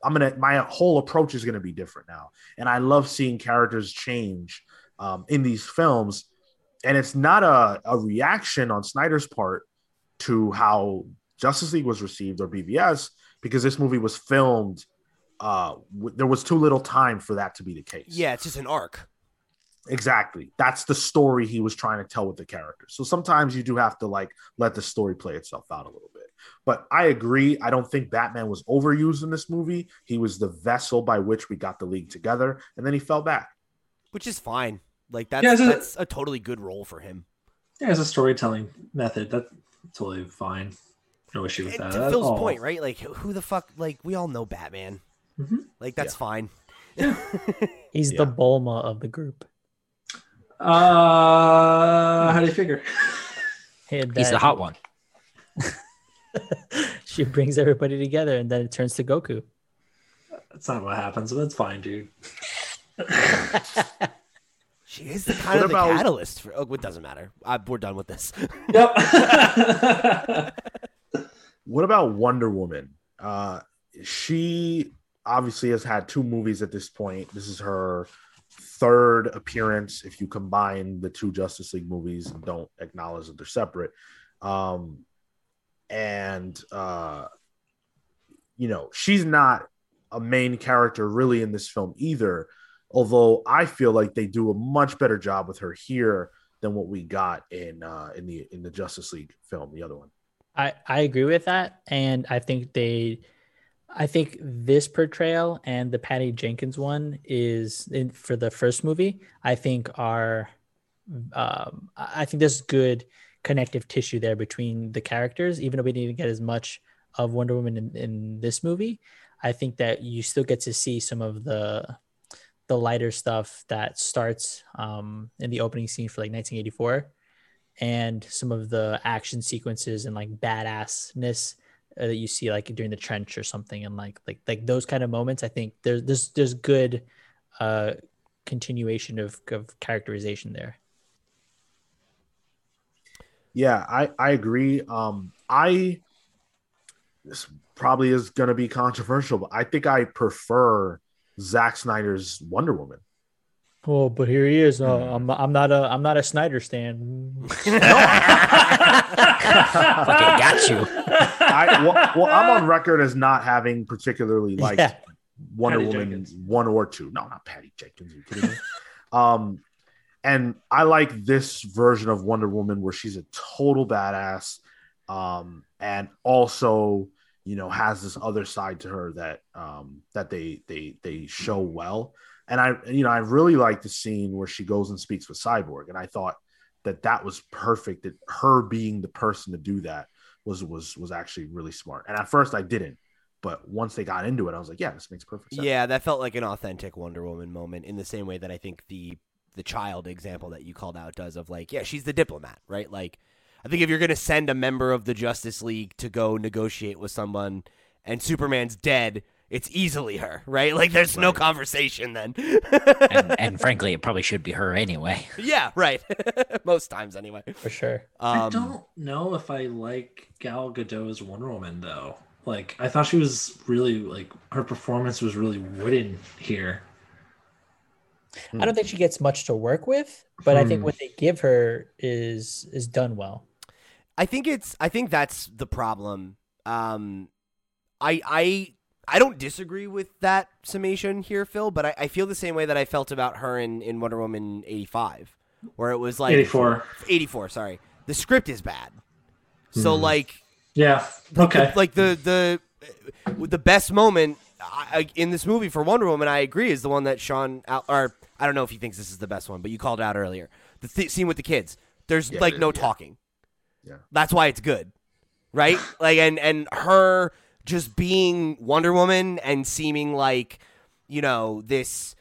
I'm gonna my whole approach is gonna be different now, and I love seeing characters change um, in these films and it's not a, a reaction on Snyder's part to how Justice League was received or BVS because this movie was filmed. Uh, w- there was too little time for that to be the case. Yeah, it's just an arc. Exactly. That's the story he was trying to tell with the characters. So sometimes you do have to like let the story play itself out a little bit. But I agree. I don't think Batman was overused in this movie. He was the vessel by which we got the league together, and then he fell back. Which is fine. Like that's Yeah, it's a- a totally good role for him. Yeah, as a storytelling method, that's totally fine. No issue with And that. to Phil's all. point, right? Like who the fuck? Like we all know Batman. Mhm. Like that's fine. he's Yeah. the bulma of the group Uh, how do you figure? Hey, He's the hot one. she brings everybody together and then it turns to goku That's not what happens, but that's fine, dude. She is the kind What of about- the catalyst for. Oh, it doesn't matter. I, we're done with this. Yep. What about Wonder Woman? Uh, she obviously has had two movies at this point. This is her third appearance if you combine the two Justice League movies and don't acknowledge that they're separate. Um, and uh, you know, she's not a main character really in this film either. Although I feel like they do a much better job with her here than what we got in uh, in the in the Justice League film, the other one. I, I agree with that. And I think they, I think this portrayal and the Patty Jenkins one is in, for the first movie, I think are, um, I think there's good connective tissue there between the characters, even though we didn't get as much of Wonder Woman in, in this movie. I think that you still get to see some of the, the lighter stuff that starts um, in the opening scene for like 1984 and some of the action sequences and like badassness uh, that you see like during the trench or something and like like like those kind of moments i think there's there's there's good uh continuation of, of characterization there Yeah, I I agree. Um, I this probably is going to be controversial, but I think I prefer Zack Snyder's Wonder Woman. oh but here he is uh, i'm i'm not a i'm not a snyder stan Fucking got you. I well, well, I'm on record as not having particularly liked Yeah. Wonder Patty Woman Jenkins. one or two. No, not Patty Jenkins. Are you kidding me? um, and I like this version of Wonder Woman where she's a total badass, um, and also you know has this other side to her that um, that they they they show well. And I you know I really like the scene where she goes and speaks with Cyborg, and I thought that that was perfect. That her being the person to do that was was was actually really smart. And at first I didn't, but once they got into it, I was like, yeah, this makes perfect sense. yeah, that felt like an authentic Wonder Woman moment in the same way that I think the the child example that you called out does of like, yeah, she's the diplomat, right? Like, I think if you're gonna send a member of the Justice League to go negotiate with someone, and Superman's dead, it's easily her, right? Like, there's no conversation then. And, and frankly, it probably should be her anyway. yeah, right. Most times, anyway. for sure I Um, don't know if I like Gal Gadot's Wonder Woman though. Like I thought she was really like her performance was really wooden here. I don't think she gets much to work with, but I think Hmm. what they give her is is done well. I think it's I think that's the problem. Um I I I don't disagree with that summation here, Phil, but I, I feel the same way that I felt about her in, in Wonder Woman eighty five. Where it was like 84. 84, sorry. The script is bad. So Hmm. like Yeah. Okay. like the the the best moment I, I- in this movie for Wonder Woman, I agree, is the one that Sean or I don't know if he thinks this is the best one, but you called it out earlier. The th- scene with the kids. There's Yeah, like no yeah. talking. Yeah. That's why it's good, right? like and and her just being Wonder Woman and seeming like you know this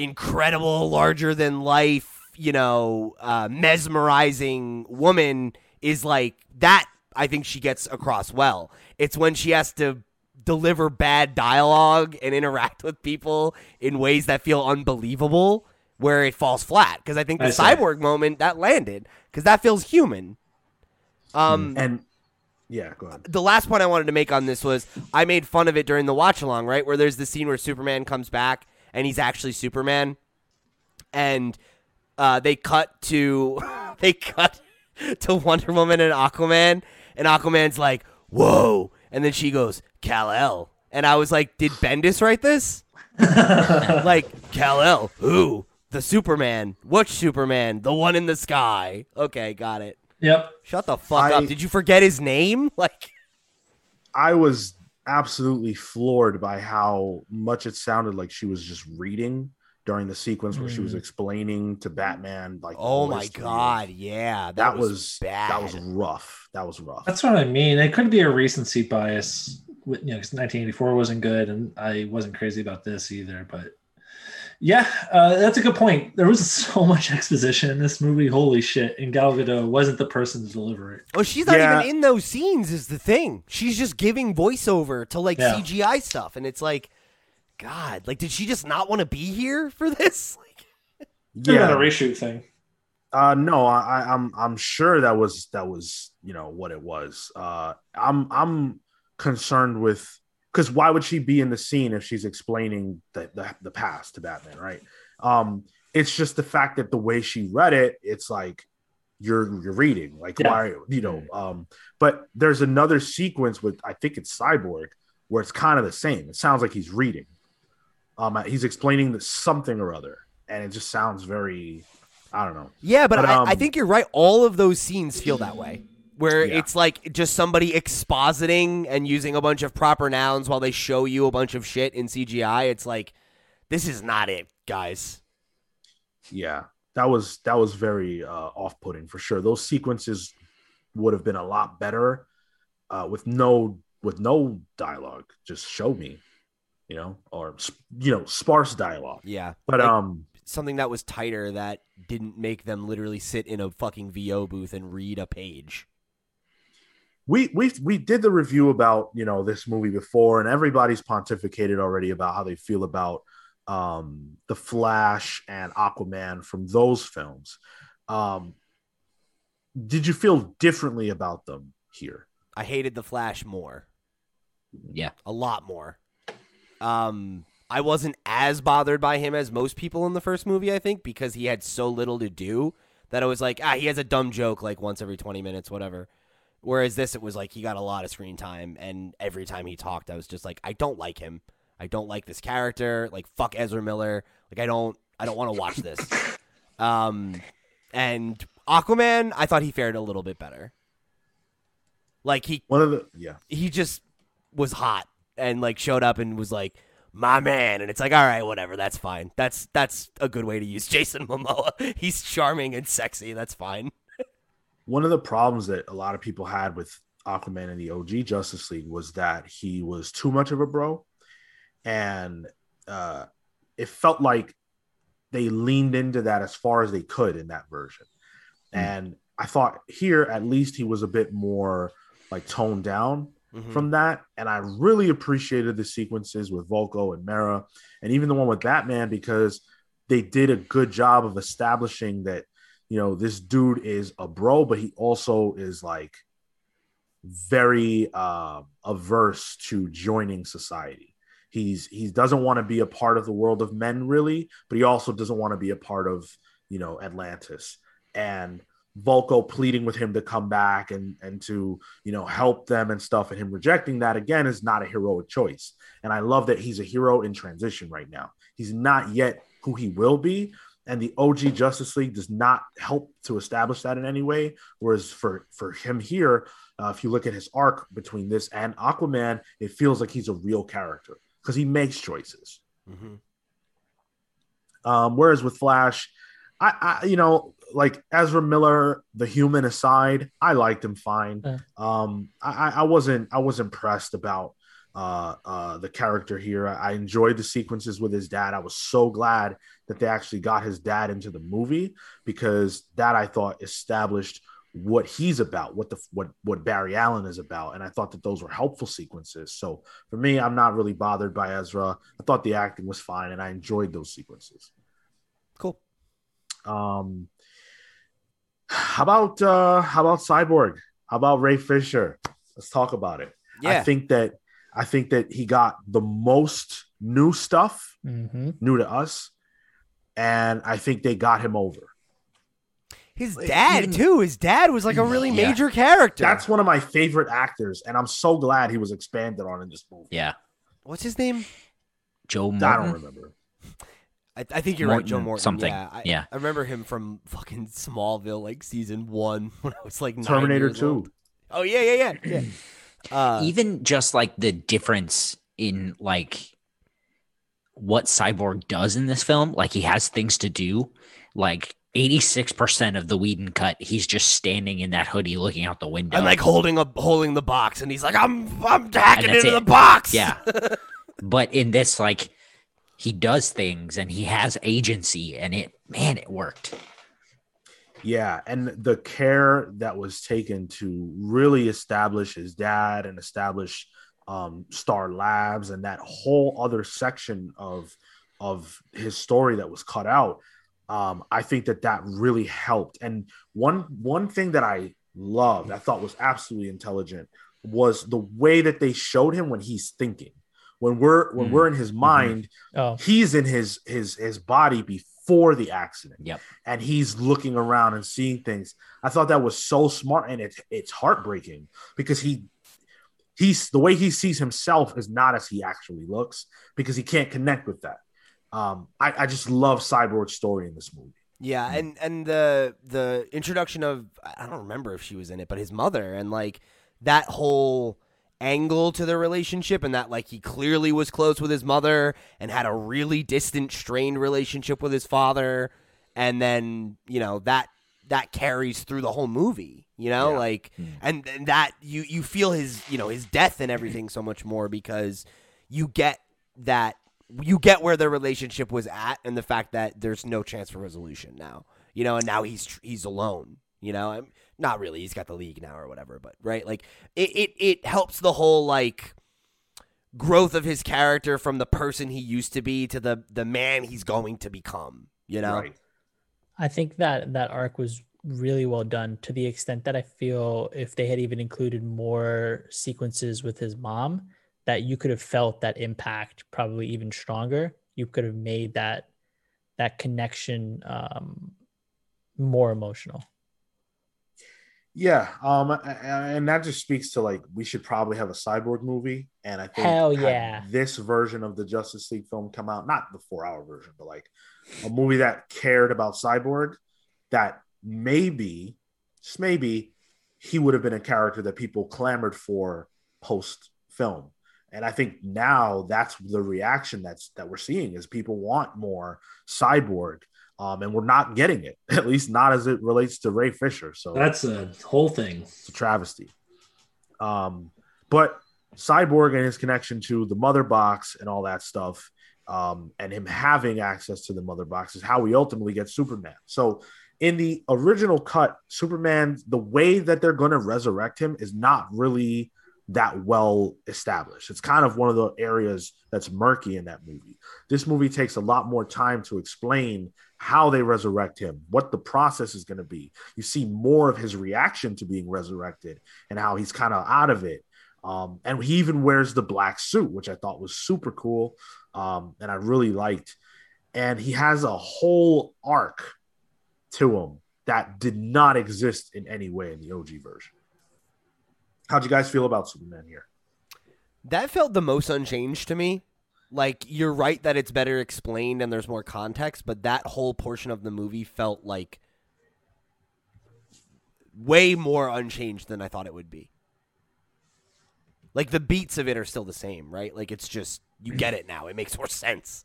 incredible, larger than life, you know, uh, mesmerizing woman is like that. I think she gets across well. It's when she has to deliver bad dialogue and interact with people in ways that feel unbelievable where it falls flat. Because I think the cyborg moment that landed because that feels human. Um, And yeah, go on. the last point I wanted to make on this was I made fun of it during the watch along, right? Where there's the scene where Superman comes back and he's actually Superman, and uh, they cut to they cut to Wonder Woman and Aquaman, and Aquaman's like, "Whoa!" and then she goes, "Kal El," and I was like, "Did Bendis write this?" like Kal El, who? The Superman. Which Superman? The one in the sky. Okay, got it. Yep. Shut the fuck I- up. Did you forget his name? Like. I was absolutely floored by how much it sounded like she was just reading during the sequence where she was Mm. explaining to Batman like Oh my history. god, yeah, that, that, was, was, bad. that was rough that was rough That's what I mean. It could be a recency bias. With, you know, 'cause 1984 wasn't good, and I wasn't crazy about this either. But yeah, uh, that's a good point. There was so much exposition in this movie. Holy shit! And Gal Gadot wasn't the person to deliver it. oh, she's not Yeah. even in those scenes. Is the thing? She's just giving voiceover to like Yeah. CGI stuff, and it's like, God, like, did she just not want to be here for this? Like, Could have been yeah a reshoot thing. uh no I, I- i'm i'm sure that was that was you know what it was uh i'm i'm concerned with because why would she be in the scene if she's explaining the, the the past to batman right? Um it's just the fact that the way she read it it's like you're you're reading like Yeah. why you know um but there's another sequence with i think it's cyborg where it's kind of the same. It sounds like he's reading. Um he's explaining the something or other and it just sounds very i don't know. Yeah, but, But, I, I um, think you're right. All of those scenes feel that way, where Yeah. it's like just somebody expositing and using a bunch of proper nouns while they show you a bunch of shit in CGI. It's like, this is not it, guys. yeah that was that was very uh off-putting for sure those sequences would have been a lot better uh with no with no dialogue just show me you know or you know sparse dialogue Yeah, but Like- um something that was tighter that didn't make them literally sit in a fucking VO booth and read a page. We we we did the review about you know this movie before and everybody's pontificated already about how they feel about um the flash and aquaman from those films um did you feel differently about them here I hated the Flash more, Yeah. a lot more. Um, I wasn't as bothered by him as most people in the first movie. I think because he had so little to do that I was like, ah, he has a dumb joke like once every twenty minutes, whatever. Whereas this, it was like he got a lot of screen time, and every time he talked, I was just like, I don't like him. I don't like this character. Like fuck Ezra Miller. Like I don't, I don't want to watch this. Um, and Aquaman, I thought he fared a little bit better. Like he one of the yeah he just was hot and like showed up and was like my man and it's like all right whatever that's fine that's that's a good way to use jason momoa he's charming and sexy that's fine one of the problems that a lot of people had with Aquaman in the OG Justice League was that he was too much of a bro, and uh, it felt like they leaned into that as far as they could in that version. And I thought here, at least, he was a bit more like toned down Mhm. from that. And I really appreciated the sequences with Vulko and Mera, and even the one with Batman because they did a good job of establishing that you know this dude is a bro, but he also is like very uh, averse to joining society. He's he doesn't want to be a part of the world of men really, but he also doesn't want to be a part of you know Atlantis. And Vulko pleading with him to come back and and to you know help them and stuff, and him rejecting that again is not a heroic choice. And I love that he's a hero in transition right now. He's not yet who he will be, and the OG Justice League does not help to establish that in any way. Whereas for for him here, uh, if you look at his arc between this and Aquaman, it feels like he's a real character because he makes choices. Mhm. Um, whereas with Flash, I, I, you know, like Ezra Miller, the human aside, I liked him fine. Uh. Um, I, I wasn't, I was impressed about uh, uh, the character here. I, I enjoyed the sequences with his dad. I was so glad that they actually got his dad into the movie because that I thought established what he's about, what the what what Barry Allen is about, and I thought that those were helpful sequences. So for me, I'm not really bothered by Ezra. I thought the acting was fine, and I enjoyed those sequences. Cool. Um, how about uh, how about Cyborg? How about Ray Fisher? Let's talk about it. Yeah. I think that I think that he got the most new stuff, hmm new to us, and I think they got him over. His dad even- too. His dad was like a really Yeah. major character. That's one of my favorite actors, and I'm so glad he was expanded on in this movie. Yeah. what's his name? Joe I don't remember. I, I think you're right, Joe Morton Morton. something. Yeah, I, Yeah. I remember him from fucking Smallville, like season one, when I was like nine Terminator years Two. old. Oh yeah, yeah, yeah, yeah. Uh, Even just like the difference in like what Cyborg does in this film, like he has things to do. Like 86% of the Whedon cut, he's just standing in that hoodie looking out the window. and like holding a holding the box, and he's like, "I'm I'm hacking into it. the box." Yeah. but in this, like he does things and he has agency and it man, it worked. Yeah, and the care that was taken to really establish his dad and establish um, Star Labs and that whole other section of of his story that was cut out, um, I think that that really helped. And one one thing that I loved, I thought was absolutely intelligent, was the way that they showed him when he's thinking. When we're when Mm. we're in his mind, Oh, he's in his his his body before the accident Yep. and he's looking around and seeing things. I thought that was so smart, and it's it's heartbreaking because he he's the way he sees himself is not as he actually looks because he can't connect with that. Um, I, I just love Cyborg's story in this movie. Yeah, and and the the introduction of I don't remember if she was in it, but his mother and like that whole angle to their relationship and that like he clearly was close with his mother and had a really distant strained relationship with his father and then, you know, that that carries through the whole movie, you know? Yeah. Like Hmm. and, and that you you feel his, you know, his death and everything so much more because you get that you get where their relationship was at and the fact that there's no chance for resolution now you know and now he's he's alone you know I'm, not really he's got the league now or whatever but right like it, it it helps the whole like growth of his character from the person he used to be to the the man he's going to become you know Right. I think that that arc was really well done to the extent that I feel if they had even included more sequences with his mom, that you could have felt that impact probably even stronger. You could have made that that connection um, more emotional. Yeah, um, and that just speaks to like we should probably have a cyborg movie, and I think Hell yeah. this version of the Justice League film come out, not the four hour version, but like a movie that cared about cyborg, that maybe, just maybe, he would have been a character that people clamored for post film, and I think now that's the reaction that's that we're seeing is people want more cyborg. Um, and we're not getting it, at least not as it relates to Ray Fisher. So That's a whole thing. it's a travesty. Um, but Cyborg and his connection to the mother box and all that stuff, um, and him having access to the mother box is how we ultimately get Superman. So in the original cut, Superman, the way that they're going to resurrect him is not really that well established. It's kind of one of the areas that's murky in that movie. This movie takes a lot more time to explain how they resurrect him, what the process is going to be. You see more of his reaction to being resurrected and how he's kind of out of it. Um, and he even wears the black suit, which I thought was super cool, um, and I really liked. And he has a whole arc to him that did not exist in any way in the OG version. How'd you guys feel about Superman here? That felt the most unchanged to me. Like you're right that it's better explained and there's more context, but that whole portion of the movie felt like way more unchanged than I thought it would be. Like the beats of it are still the same, right? Like it's just you get it now. It makes more sense.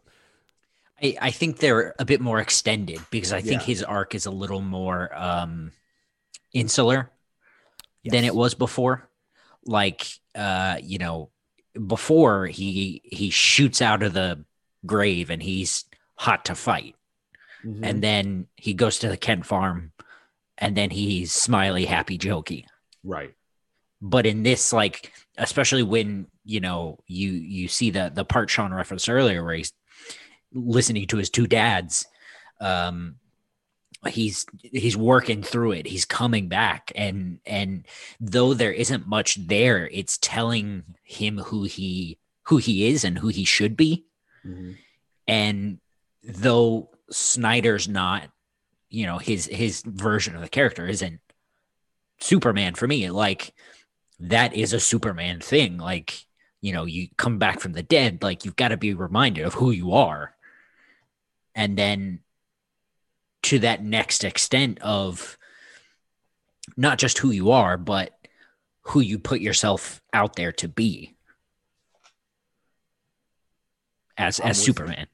I, I think they're a bit more extended because I think Yeah. his arc is a little more um, insular than it was before. Like, uh, you know, before he he shoots out of the grave and he's hot to fight, Mm-hmm. and then he goes to the Kent farm, and then he's smiley, happy, jokey. right. But in this, like, especially when you know you you see the the part Sean referenced earlier, where he's listening to his two dads, um, he's he's working through it. He's coming back, and and though there isn't much there, it's telling him who he who he is and who he should be. Mhm. And though Snyder's not, you know, his his version of the character isn't Superman for me. Like that is a Superman thing. Like, you know, you come back from the dead, like you've got to be reminded of who you are. And then to that next extent of not just who you are, but who you put yourself out there to be as I'm as with you. Superman.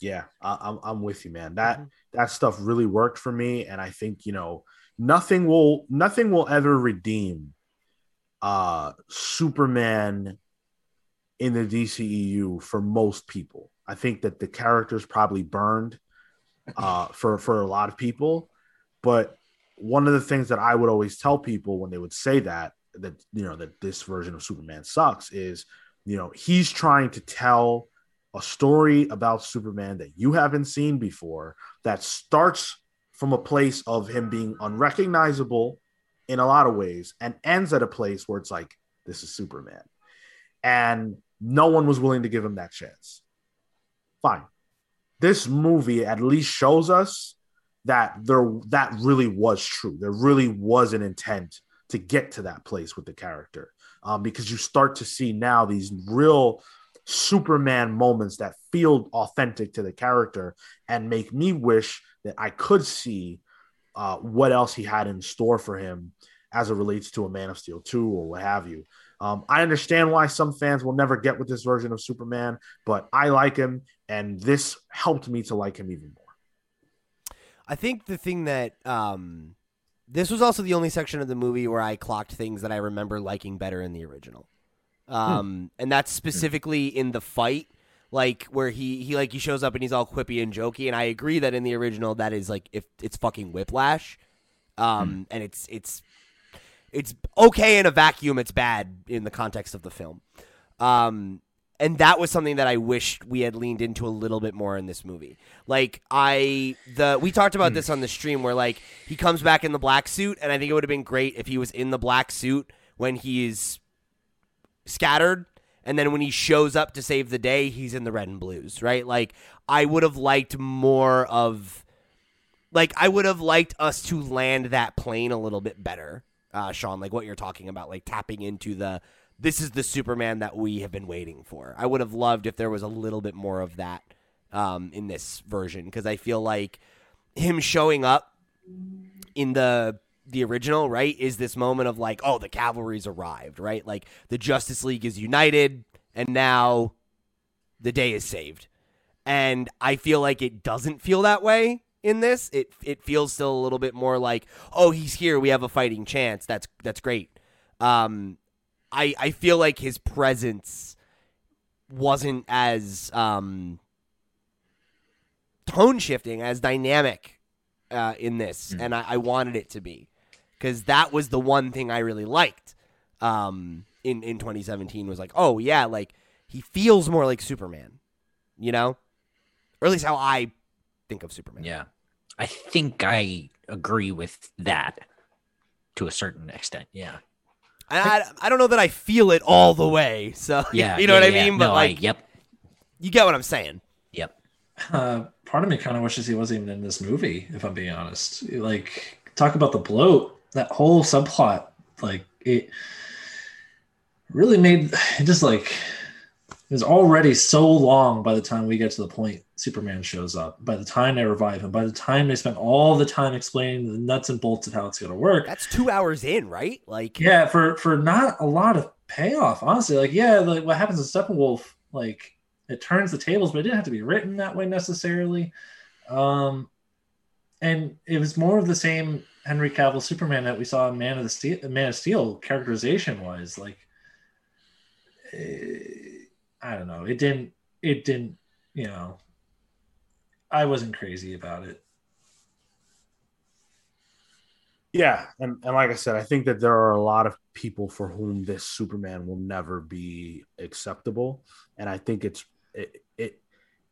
Yeah, I, I'm I'm with you, man. That Mhm. that stuff really worked for me, and I think you know nothing will nothing will ever redeem uh Superman in the DCEU for most people. I think that the character's probably burned uh for for a lot of people, but one of the things that I would always tell people when they would say that that you know that this version of Superman sucks is you know he's trying to tell a story about Superman that you haven't seen before that starts from a place of him being unrecognizable in a lot of ways and ends at a place where it's like this is Superman. And no one was willing to give him that chance. Fine. This movie at least shows us that there that really was true. There really was an intent to get to that place with the character. Um, because you start to see now these real Superman moments that feel authentic to the character and make me wish that I could see uh, what else he had in store for him as it relates to a Man of Steel 2 or what have you. Um, I understand why some fans will never get with this version of Superman, but I like him, and this helped me to like him even more. I think the thing that um, this was also the only section of the movie where I clocked things that I remember liking better in the original, um, and that's specifically in the fight, like where he he like he shows up and he's all quippy and jokey, and I agree that in the original that is like if it's fucking whiplash, um, and it's it's it's okay in a vacuum, it's bad in the context of the film. Um, and that was something that I wished we had leaned into a little bit more in this movie. Like I the we talked about this on the stream where like he comes back in the black suit and I think it would have been great if he was in the black suit when he's scattered and then when he shows up to save the day he's in the red and blues, right? Like I would have liked more of like I would have liked us to land that plane a little bit better. Uh Sean, like what you're talking about like tapping into the this is the Superman that we have been waiting for. I would have loved if there was a little bit more of that um, in this version because I feel like him showing up in the the original right is this moment of like oh the cavalry's arrived right like the Justice League is united and now the day is saved and I feel like it doesn't feel that way in this it it feels still a little bit more like oh he's here we have a fighting chance that's that's great um I I feel like his presence wasn't as um tone shifting as dynamic uh, in this, and I, I wanted it to be because that was the one thing I really liked um, in in 2017 was like, oh yeah, like he feels more like Superman, you know, or at least how I think of Superman. Yeah. I think I agree with that to a certain extent. Yeah. I, I, I don't know that I feel it all the way. So Yeah, you know yeah, what I yeah. mean. But No, I- like, yep, you get what I'm saying. yep. Uh, part of me kind of wishes he wasn't even in this movie, if I'm being honest. Like, talk about the bloat. That whole subplot, like it really made it just like it was already so long by the time we get to the point Superman shows up. By the time they revive him, by the time they spend all the time explaining the nuts and bolts of how it's going to work, That's two hours in, right? Like, yeah, for for not a lot of payoff, honestly. Like, yeah, like what happens in Steppenwolf, like it turns the tables, but it didn't have to be written that way necessarily. Um, and it was more of the same Henry Cavill Superman that we saw in Man of the Steel, Man of Steel characterization wise. Like, eh, I don't know. It didn't. It didn't. You know, I wasn't crazy about it. Yeah, and, and like I said, I think that there are a lot of people for whom this Superman will never be acceptable, and I think it's it, it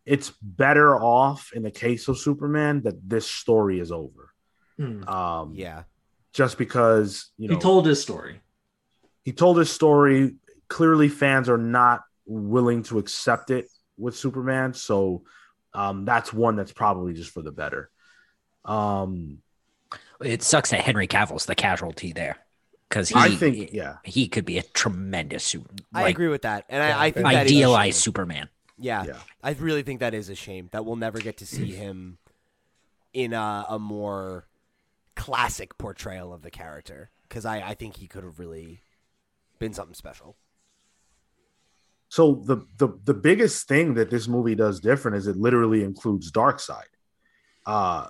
it's better off in the case of Superman that this story is over. Hmm. Um, yeah, just because you know he told his story. he told his story. Clearly, fans are not willing to accept it with Superman, so um, that's one that's probably just for the better. Um, It sucks that Henry Cavill's the casualty there because he, I think, yeah, he could be a tremendous super. I agree with that, and Yeah, I, I think that is a Idealized. Superman. Yeah, Yeah. I really think that is a shame that we'll never get to see him in a, a more classic portrayal of the character because I, I think he could have really been something special. So the the the biggest thing that this movie does different is it literally includes Darkseid. Uh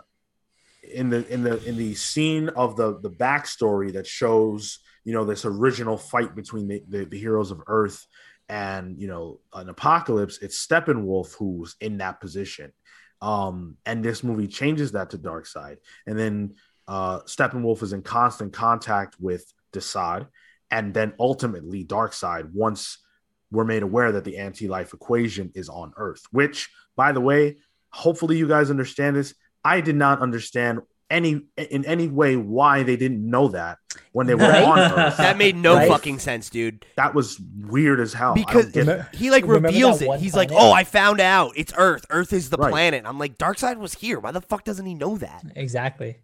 in the in the in the scene of the the backstory that shows you know this original fight between the, the, the heroes of Earth and you know an apocalypse, it's Steppenwolf who's in that position. Um, and this movie changes that to Darkseid, and then uh, Steppenwolf is in constant contact with Desaad, and then ultimately Darkseid once we're made aware that the anti-life equation is on Earth. Which, by the way, hopefully you guys understand this. I did not understand any in any way why they didn't know that when they were Right? on Earth. That made no Right? fucking sense, dude. That was weird as hell. Because it. He like reveals it. one He's like, "Oh, I found out. It's Earth. Earth is the Right. planet." I'm like, "Darkseid was here. Why the fuck doesn't he know that?" Exactly.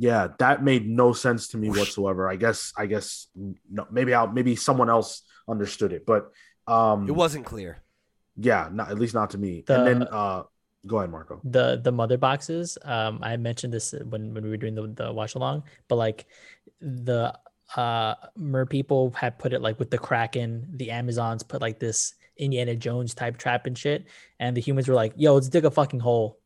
yeah, that made no sense to me whatsoever. I guess I guess no, maybe I'll maybe someone else understood it, but um It wasn't clear. yeah, not at least not to me. The- and then uh go ahead, Marco. the the mother boxes um i mentioned this when when we were doing the, the watch along but like the uh mer people had put it like with the kraken the amazons put like this indiana jones type trap and shit and the humans were like yo let's dig a fucking hole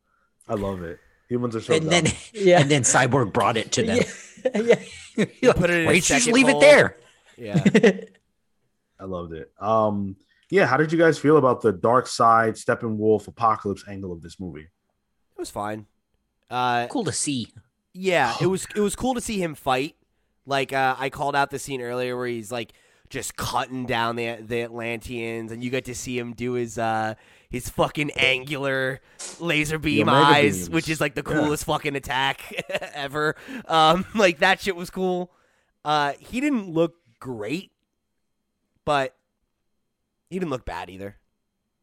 I love it. Humans are so and then yeah and then Cyborg brought it to them. yeah, You're like, Put it in a Why don't you just leave hole. it there? Yeah. Yeah. I loved it. Um, yeah, how did you guys feel about the Darkseid Steppenwolf Apokolips angle of this movie? It was fine. Uh, Cool to see. yeah, it was it was cool to see him fight. Like uh, I called out the scene earlier where he's like just cutting down the the Atlanteans, and you get to see him do his uh his fucking angular laser beam eyes, beams. which is like the Yeah. coolest fucking attack ever. Um, like that shit was cool. Uh, he didn't look great, but he didn't look bad either.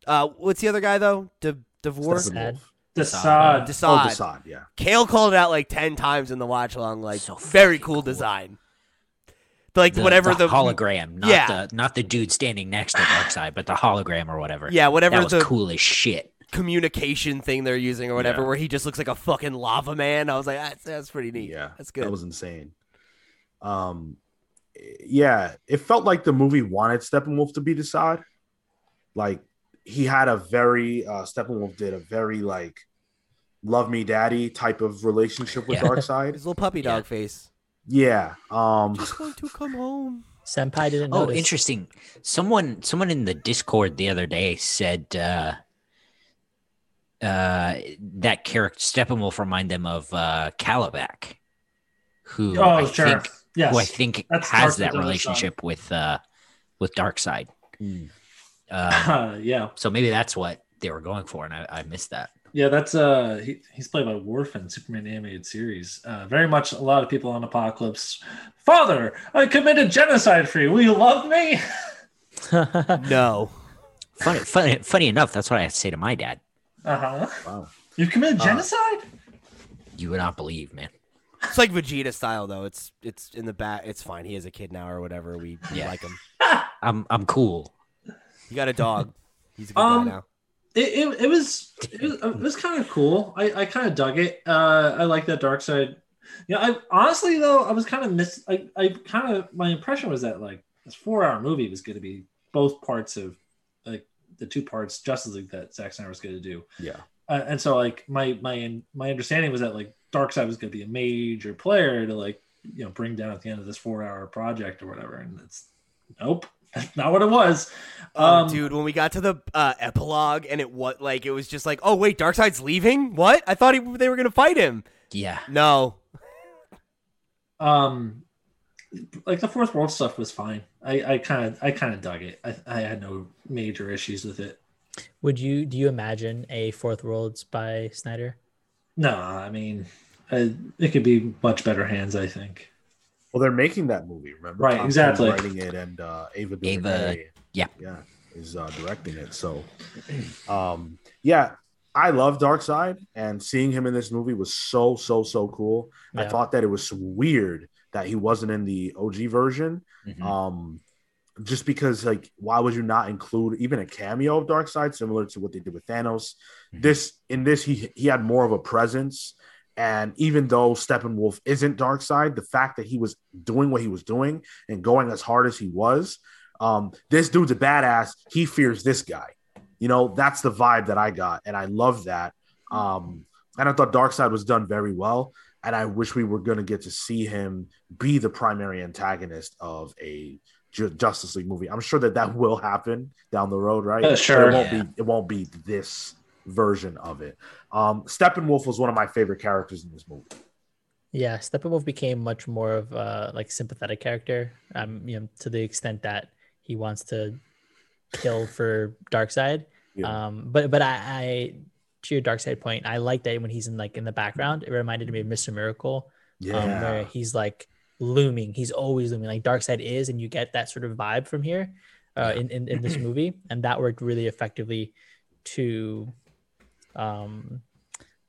Uh, what's the other guy though? De Devore. Sad. Desaad. Oh, Desaad. Desaad, yeah. Cale called it out like ten times in the watch along. Like So very cool, cool. design. Like The, whatever the, the, hologram, not Yeah. the not the dude standing next to Darkseid, but the hologram or whatever. yeah, whatever that was the cool as shit. communication thing they're using or whatever, Yeah. where he just looks like a fucking lava man. I was like, that's, that's pretty neat. Yeah, that's good. That was insane. Um, yeah, it felt like the movie wanted Steppenwolf to be Desaad. Like he had a very uh Steppenwolf did a very like love me daddy type of relationship with Yeah. Darkseid. His little puppy Yeah. dog face. Yeah. Um Just going to come home. senpai didn't Oh, notice interesting. Someone someone in the Discord the other day said uh uh that character Steppenwolf remind them of uh Kalibak, who Oh, I sheriff. think yes. who I think That's has that relationship with uh with Darkseid. hmm. Uh, yeah. so maybe that's what they were going for, and I, I missed that. Yeah, that's uh he, he's played by Worf in Superman animated series. Uh very much a lot of people on Apokolips. Father, I committed genocide for you. Will you love me? No. Funny, funny, funny enough, that's what I say to my dad. Uh-huh. Wow. You committed Uh, genocide? You would not believe, man. It's like Vegeta style though. It's it's in the back. It's fine. He has a kid now or whatever. We, we Yeah. like him. I'm I'm cool. You got a dog. He's a good Um, guy now. It, it, it was it was, it was kind of cool. I, I kind of dug it. Uh, I like that Darkseid. Yeah, I honestly though I was kind of miss. I, I kind of my impression was that like this four hour movie was going to be both parts of like the two parts Justice League that Zack Snyder was going to do. Yeah. Uh, and so like my my my understanding was that like Darkseid was going to be a major player to like you know bring down at the end of this four hour project or whatever. And it's nope, that's not what it was. Oh, Um, dude, when we got to the uh, epilogue and it what like it was just like, oh wait, Darkseid's leaving. What? I thought he, they were gonna fight him. Yeah. No. um like the fourth world stuff was fine i i kind of i kind of dug it I, I had no major issues with it Would you do you imagine a fourth worlds by Snyder? No i mean uh, it could be much better hands i think Well, they're making that movie. Remember? Right, Tom exactly. Cruise Writing it and uh, Ava. Ava, DuVernay, yeah. yeah, is uh, directing it. So, um, yeah, I love Darkseid, and seeing him in this movie was so so so cool. I thought that it was weird that he wasn't in the OG version. Mhm. Um, just because, like, why would you not include even a cameo of Darkseid, similar to what they did with Thanos? Mhm. This in this, he he had more of a presence, and even though Steppenwolf isn't Darkseid, the fact that he was doing what he was doing and going as hard as he was, um, this dude's a badass. He fears this guy. You know, that's the vibe that I got, and I love that. Um, and I thought Darkseid was done very well, and I wish we were going to get to see him be the primary antagonist of a Justice League movie. I'm sure that that will happen down the road, right? Uh, But sure. it won't Yeah. be. It won't be this version of it. Um, Steppenwolf was one of my favorite characters in this movie. Yeah, Steppenwolf became much more of a like sympathetic character. Um, you know, to the extent that he wants to kill for Darkseid. Yeah. Um, but but I, I to your Darkseid point, I like that when he's in like in the background. It reminded me of Mr. Miracle, yeah, um, where he's like looming. He's always looming. Like Darkseid is, and you get that sort of vibe from here uh, in, in in this movie, and that worked really effectively to um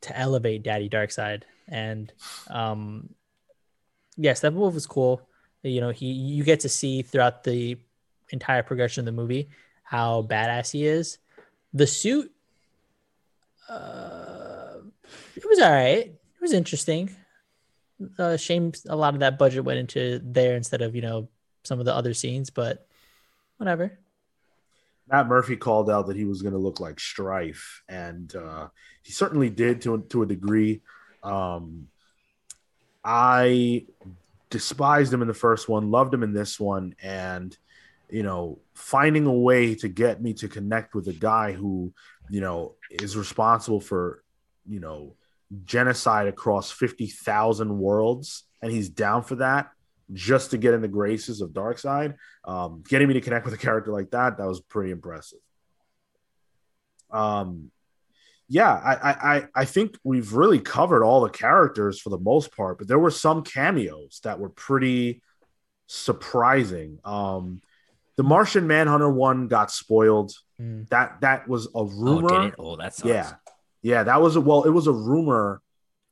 to elevate Daddy Darkseid. And um yeah, Steppenwolf was cool. You know, he you get to see throughout the entire progression of the movie how badass he is. The suit uh it was all right. It was interesting. Uh shame a lot of that budget went into there instead of, you know, some of the other scenes, but whatever. Matt Murphy called out that he was going to look like Strife, and uh, he certainly did to to a degree. Um, I despised him in the first one, loved him in this one, and you know, finding a way to get me to connect with a guy who, you know, is responsible for, you know, genocide across fifty thousand worlds, and he's down for that just to get in the graces of Darkseid. Um, getting me to connect with a character like that, that was pretty impressive. Um, yeah, I, I, I- I think we've really covered all the characters for the most part, but there were some cameos that were pretty surprising. Um, the Martian Manhunter one got spoiled. Mm. That that was a Oh, rumor. Oh, that sucks. Yeah. Yeah, that was a well, it was a rumor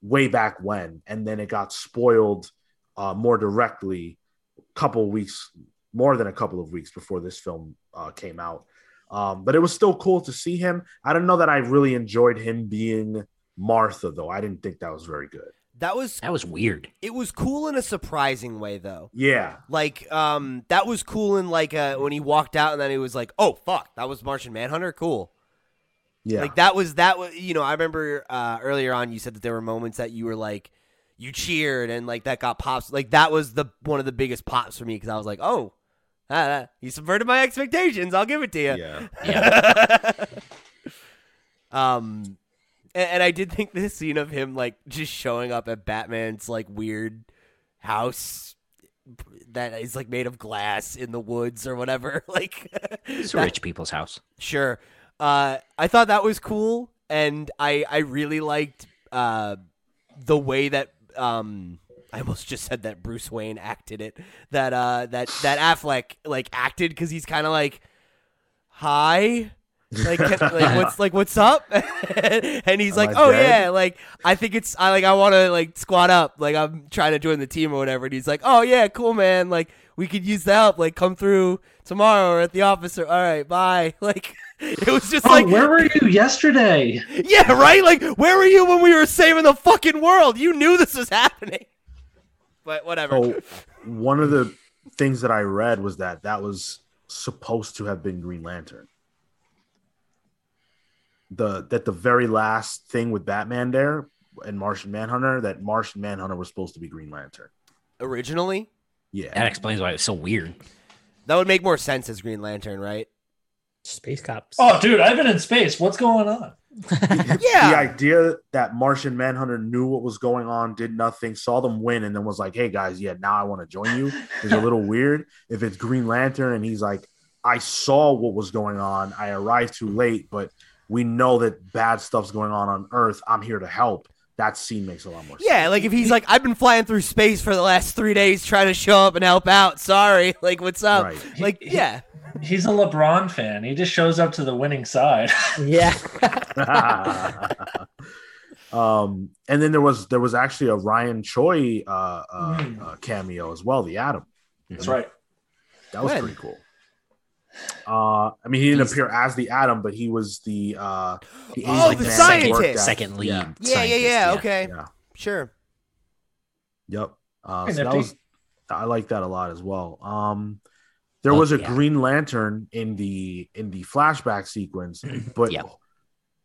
way back when, and then it got spoiled uh, more directly a couple of weeks, more than a couple of weeks before this film uh, came out. Um, but it was still cool to see him. I don't know that I really enjoyed him being Martha, though. I didn't think that was very good. That was That was weird. it was cool in a surprising way though. Yeah, Like um that was cool in like uh when he walked out and then he was like, "Oh fuck, that was Martian Manhunter. Cool." Yeah, Like that was that was you know, I remember uh earlier on you said that there were moments that you were like you cheered and like that got pops. Like that was the one of the biggest pops for me because I was like, "Oh, ah, ah, he subverted my expectations. I'll give it to you." yeah. Yeah. um, and, and I did think this scene of him like just showing up at Batman's like weird house that is like made of glass in the woods or whatever. Like, It's a that- rich people's house. sure. Uh, I thought that was cool. and I I really liked uh, the way that um. I almost just said that Bruce Wayne acted it. That uh, that that Affleck like acted because he's kind of like, "Hi, like, can- like what's like what's up?" and he's like, "Oh dead?" yeah, like I think it's I like I want to like squat up, like I'm trying to join the team or whatever." And he's like, "Oh yeah, cool man, like we could use the help, like come through tomorrow or at the office or all right, bye." Like it was just Oh, like where were you yesterday? yeah, right? Like, where were you when we were saving the fucking world? You knew this was happening. But whatever. So one of the things that I read was that that was supposed to have been Green Lantern. The that the very last thing with Batman there and Martian Manhunter that Martian Manhunter was supposed to be Green Lantern. Originally, Yeah. That explains why it's so weird. that would make more sense as Green Lantern, right? Space cops. Oh, dude, I've been in space. What's going on? Yeah. The idea that Martian Manhunter knew what was going on, did nothing, saw them win, and then was like, "Hey guys, yeah, now I want to join you," is a little weird. If it's Green Lantern and he's like, "I saw what was going on, I arrived too late, but we know that bad stuff's going on on Earth. I'm here to help." That scene makes a lot more sense. Yeah, like if he's like, I've been flying through space for the last three days trying to show up and help out. Sorry. Like, what's up? Right. Like, He- yeah. He's a LeBron fan. He just shows up to the winning side. Yeah. um, and then there was there was actually a Ryan Choi uh, uh, Mm. uh, cameo as well, the Atom. That's right. That was When? pretty cool. Uh, I mean, he didn't He's- appear as the Atom, but he was the uh, the, Oh, Asian the scientist. worked Second lead. Yeah, Yeah, yeah, scientist, yeah. Okay. yeah, Sure. yep. Uh, so that was I like that a lot as well. Um, there Oh, was a yeah. Green Lantern in the in the flashback sequence, but Yeah.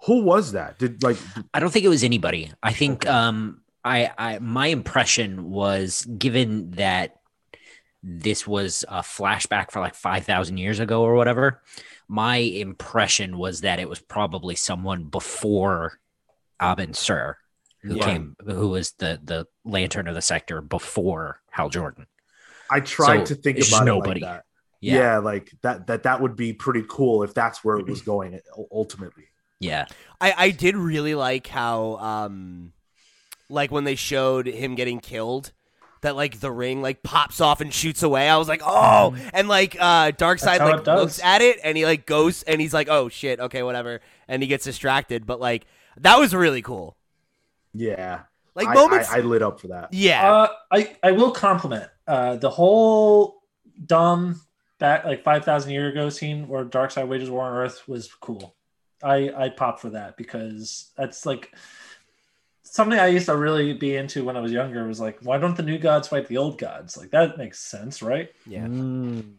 who was that? Did like I don't think it was anybody. I think Okay. um I I my impression was given that this was a flashback for like 5000 years ago or whatever. My impression was that it was probably someone before Abin Sur who Yeah. came who was the the lantern of the sector before Hal Jordan. I tried So, to think about nobody. it like that. Yeah. Yeah. like that that that would be pretty cool if that's where it was going ultimately. Yeah. I, I did really like how um like when they showed him getting killed that like the ring like pops off and shoots away. I was like oh. And like uh Darkseid like looks at it and he like goes and he's like oh shit okay whatever. And he gets distracted. But like that was really cool. Yeah. like I- moments I, I lit up for that. yeah. Uh, I I will compliment uh, the whole dumb back like five thousand year ago scene where Darkseid wages war on Earth was cool. I I popped for that because that's like something I used to really be into when I was younger. Was like, why don't the new gods fight the old gods? Like that makes sense, right? yeah Mm.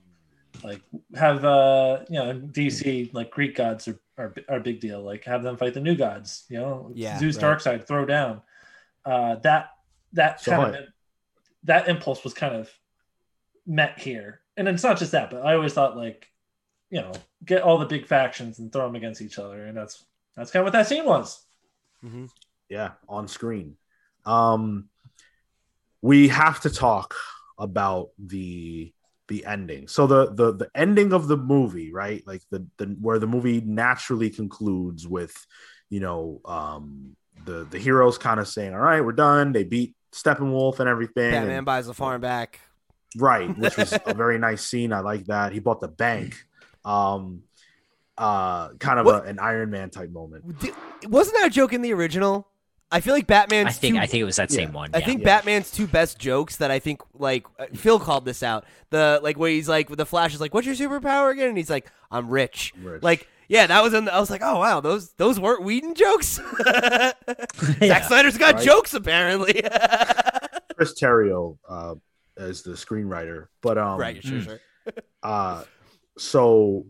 Like have uh you know DC like Greek gods are are, are a big deal. Like have them fight the new gods. You know, Yeah, Zeus right. Darkseid throw down. Uh, that that Saw kind of that impulse was kind of met here, and it's not just that, but I always thought like you know get all the big factions and throw them against each other, and that's that's kind of what that scene was. Mhm. Yeah, on screen. Um we have to talk about the the ending. So the the the ending of the movie, right? Like the the where the movie naturally concludes with, you know, um the the heroes kind of saying, "All right, we're done." They beat Steppenwolf and everything. and- buys the farm back right which was a very nice scene i like that he bought the bank um uh kind of a, an iron man type moment wasn't that a joke in the original i feel like batman's I think too- I think it was that same Yeah. one. I yeah. think Yeah. Batman's two best jokes that I think like uh, Phil called this out. The like where he's like the Flash is like, "What's your superpower again?" And he's like, "I'm rich." Rich. Like, yeah, that was in. The, I was like, "Oh wow, those those weren't Whedon jokes." Zack Yeah. Snyder's got Right. jokes apparently. chris terrio uh as the screenwriter but um right, sure, sure. uh so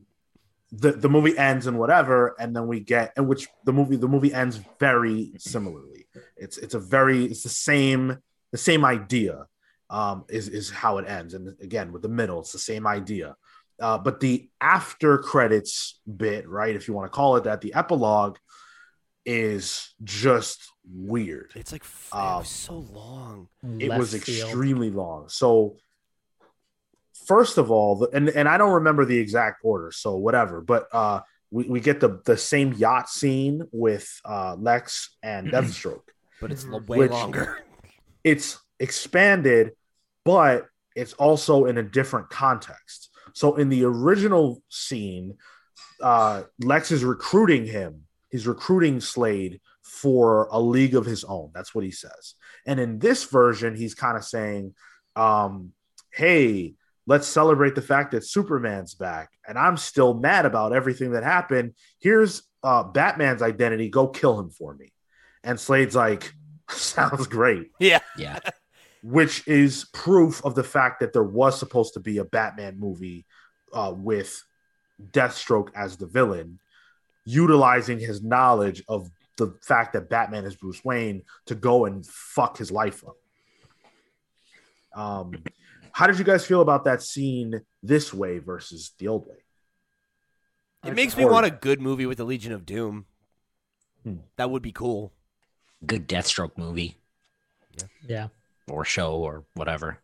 the the movie ends and whatever and then we get and which the movie the movie ends very similarly it's it's a very it's the same the same idea um is is how it ends and again with the middle it's the same idea uh but the after credits bit right if you want to call it that the epilogue is just weird It's like f- it Um, was so long. it Left was field. extremely long. So first of all, the, and and I don't remember the exact order, so whatever. But uh, we, we get the the same yacht scene with uh, Lex and Deathstroke. But it's Mhm. way Which- longer. It's expanded, but it's also in a different context. So in the original scene, uh, Lex is recruiting him. He's recruiting Slade for a league of his own. That's what he says. And in this version, he's kind of saying, um, "Hey, let's celebrate the fact that Superman's back, and I'm still mad about everything that happened. Here's uh, Batman's identity. Go kill him for me." And Slade's like, "Sounds great." Yeah. Yeah. which is proof of the fact that there was supposed to be a Batman movie uh, with Deathstroke as the villain, utilizing his knowledge of the fact that Batman is Bruce Wayne to go and fuck his life up. Um, how did you guys feel about that scene this way versus the old way? It makes me want a good movie with the Legion of Doom. Hmm. That would be cool. Good Deathstroke movie Yeah, or show or whatever.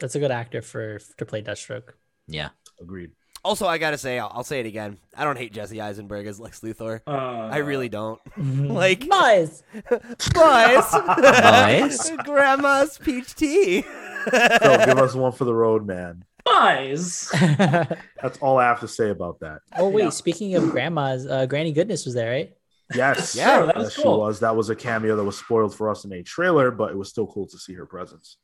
that's a good actor for to play Deathstroke. Yeah. Agreed. Also, I gotta say, I'll, I'll say it again. I don't hate Jesse Eisenberg as Lex Luthor. Uh, I really don't. Like- Buzz. Boys, Boys. Grandma's peach tea. So give us one for the road, man. Guys. That's all I have to say about that. oh wait, Yeah. speaking of grandmas, uh, Granny Goodness was there, right? Yes. Yeah, Sure, that Yes, was she was. That was a cameo that was spoiled for us in a trailer, but it was still cool to see her presence.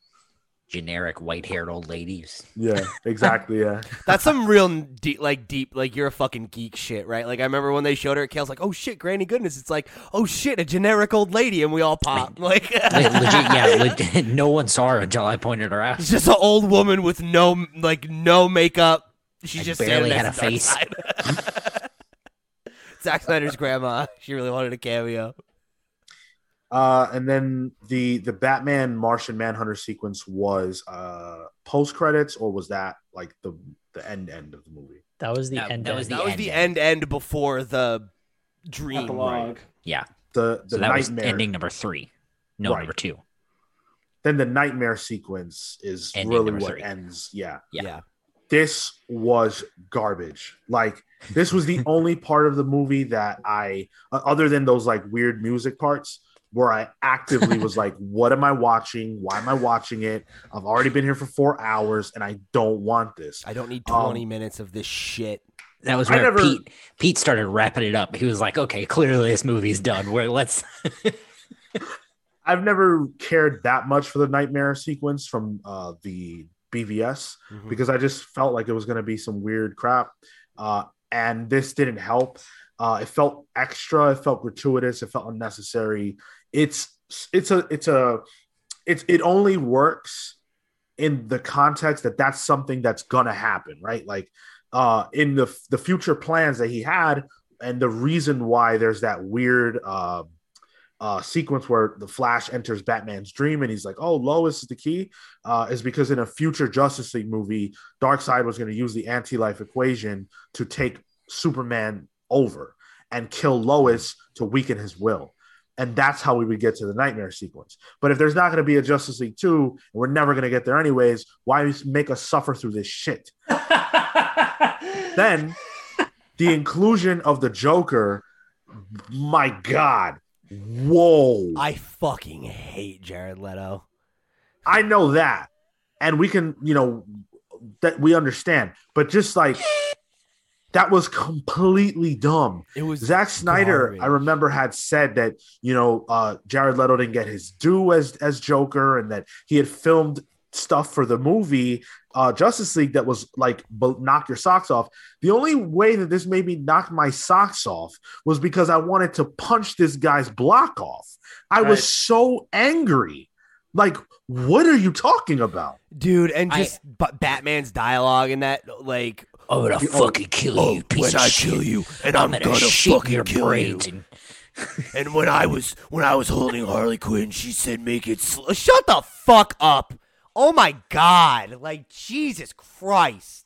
Generic white haired old ladies. Yeah, exactly. Yeah. That's some real deep, like deep, like you're a fucking geek shit, right? Like I remember when they showed her, Cale's like, "Oh shit, Granny Goodness!" It's like, "Oh shit, a generic old lady," and we all pop. Like, Le- legit, yeah. legit, no one saw her until I pointed her out. it's just an old woman with no, like, no makeup. She I just barely had a face. Darkseid. Zack Snyder's grandma. She really wanted a cameo. Uh, and then the the Batman Martian Manhunter sequence was uh post credits, or was that like the the end end of the movie? That was the That- end. that was end. The that was the end. end end before the dream. Epilogue. Yeah. The the So that was nightmare. ending number three. No, Right. number two. Then the nightmare sequence is Ending really what three. ends. Yeah. Yeah. Yeah. this was garbage. Like this was the only part of the movie that I, uh, other than those like weird music parts, where I actively was like, "What am I watching? Why am I watching it? I've already been here for four hours, and I don't want this." I don't need Um, 20 minutes of this shit. That was I where never- Pete Pete started wrapping it up. He was like, "Okay, clearly this movie's done. Where let's." I've never cared that much for the nightmare sequence from uh, the BVS Mhm. because I just felt like it was going to be some weird crap. Uh, and this didn't help. Uh, it felt extra. It felt gratuitous. It felt unnecessary. It's it's a it's a it's it only works in the context that that's something that's gonna happen, right? Like uh, in the the future plans that he had, and the reason why there's that weird. Uh, uh, sequence where the Flash enters Batman's dream and he's like, "Oh, Lois is the key," uh, is because in a future Justice League movie, Darkseid was going to use the anti-life equation to take Superman over and kill Lois to weaken his will, and that's how we would get to the nightmare sequence. But if there's not going to be a Justice League two, and we're never going to get there anyways, why make us suffer through this shit? Then the inclusion of the Joker, my God, whoa! I fucking hate Jared Leto. I know that. And we can, you know, that we understand. But just like that was completely dumb. It was Zack Snyder, garbage. I remember, had said that, you know, uh, Jared Leto didn't get his due as as Joker and that he had filmed stuff for the movie uh, Justice League that was like b- knock your socks off. The only way that this made me knock my socks off was because I wanted to punch this guy's block off. I Right. was so angry. Like, what are you talking about? dude, and I- just but Batman's dialogue in that, like, I'm gonna Oh, fucking kill oh, you, piece when of I shit. kill you, and I'm, I'm, gonna, gonna, shit fucking your kill brains. you. And And when I was when I was holding Harley Quinn, she said, "Make it sl-. shut the fuck up." Oh my god! Like Jesus Christ!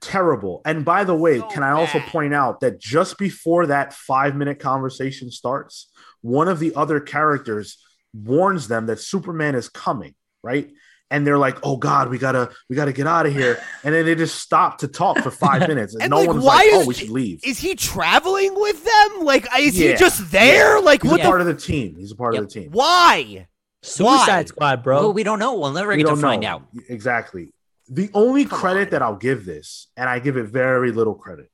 terrible. And by the way, So can I also point out that just before that five minute conversation starts, one of the other characters warns them that Superman is coming, right? and they're like, "Oh God, we gotta we gotta get out of here," and then they just stop to talk for five minutes, and, And, no like, one's why like, "Oh, is- we should leave." Is he traveling with them? Like, is he just there? Like, He's what a the? part of the team. He's a part Yep. of the team. Why? Suicide Why? Squad, bro. Well, we don't know. We'll never We get to don't find know. out. exactly. The only Come credit on. that I'll give this, and I give it very little credit,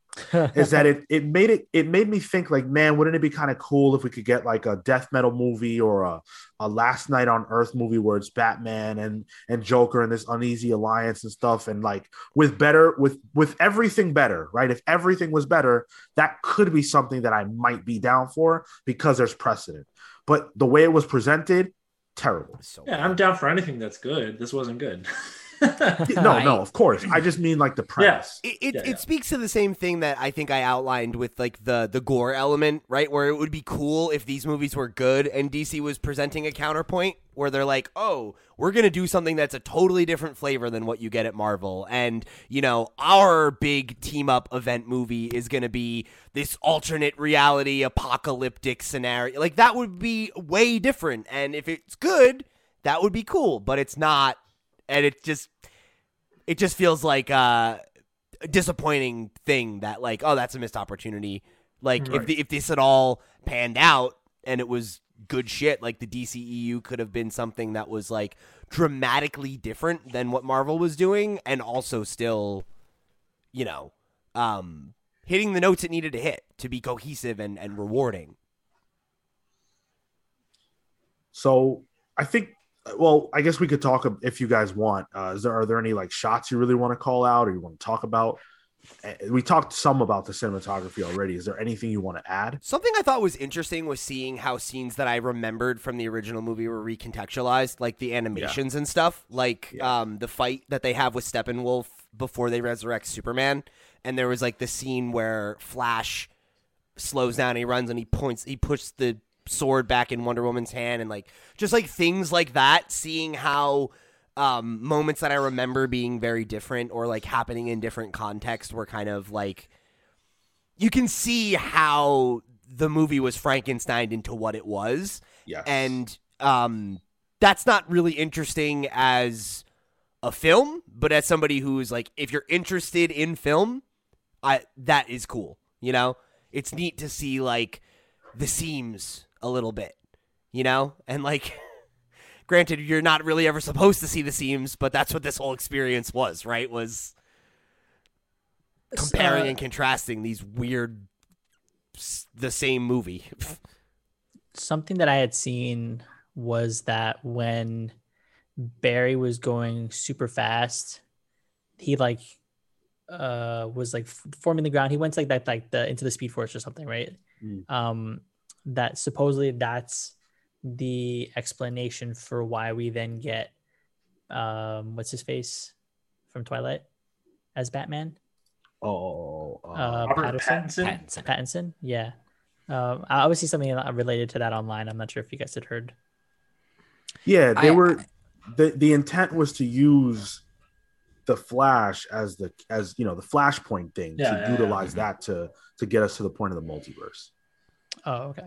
is that it it made it it made me think like, man, wouldn't it be kind of cool if we could get like a death metal movie or a, a Last Knight on Earth movie where it's Batman and and Joker and this uneasy alliance and stuff, and like with better with with everything better, right? If everything was better, that could be something that I might be down for because there's precedent. But the way it was presented, terrible. So Yeah, I'm down for anything that's good. This wasn't good. No, no, of course. I just mean like the premise. it, it, Yeah, it yeah. speaks to the same thing that I think I outlined with like the the gore element, right? Where it would be cool if these movies were good and DC was presenting a counterpoint where they're like, "Oh, we're going to do something that's a totally different flavor than what you get at Marvel." And, you know, our big team up event movie is going to be this alternate reality apocalyptic scenario. Like that would be way different. And if it's good, that would be cool, but it's not and it just it just feels like uh a disappointing thing that like oh that's a missed opportunity. Like if the, if this had all panned out and it was good shit like the DCEU could have been something that was like dramatically different than what Marvel was doing and also still you know um hitting the notes it needed to hit to be cohesive and and rewarding. So I think, well, I guess we could talk if you guys want. Uh, is there are there any like shots you really want to call out or you want to talk about? We talked some about the cinematography already. Is there anything you want to add? Something I thought was interesting was seeing how scenes that I remembered from the original movie were recontextualized, like the animations and stuff, like Yeah. um, the fight that they have with Steppenwolf before they resurrect Superman, and there was like the scene where Flash slows down, he runs, and he points, he pushes the sword back in Wonder Woman's hand, and like just like things like that. Seeing how um, moments that I remember being very different or like happening in different contexts were kind of like you can see how the movie was Frankenstein into what it was, Yes. and um, that's not really interesting as a film, but as somebody who's like, if you're interested in film, I that is cool. You know, it's neat to see like the seams a little bit, you know, and like. Granted, you're not really ever supposed to see the seams, but that's what this whole experience was, right? Was comparing Uh, and contrasting these weird, the same movie. something that I had seen was that when Barry was going super fast, he like uh was like forming the ground. He went to like that like the into the speed force or something, right? Mm. Um that supposedly that's the explanation for why we then get um what's his face from Twilight as Batman? oh, uh, Uh, Robert Patterson? Pattinson. Pattinson. Pattinson, yeah. Um, I obviously something related to that online. I'm not sure if you guys had heard. yeah, they I- were. the The intent was to use the Flash as the as you know the Flashpoint thing Yeah, to yeah, yeah. utilize that to to get us to the point of the multiverse. Oh, okay.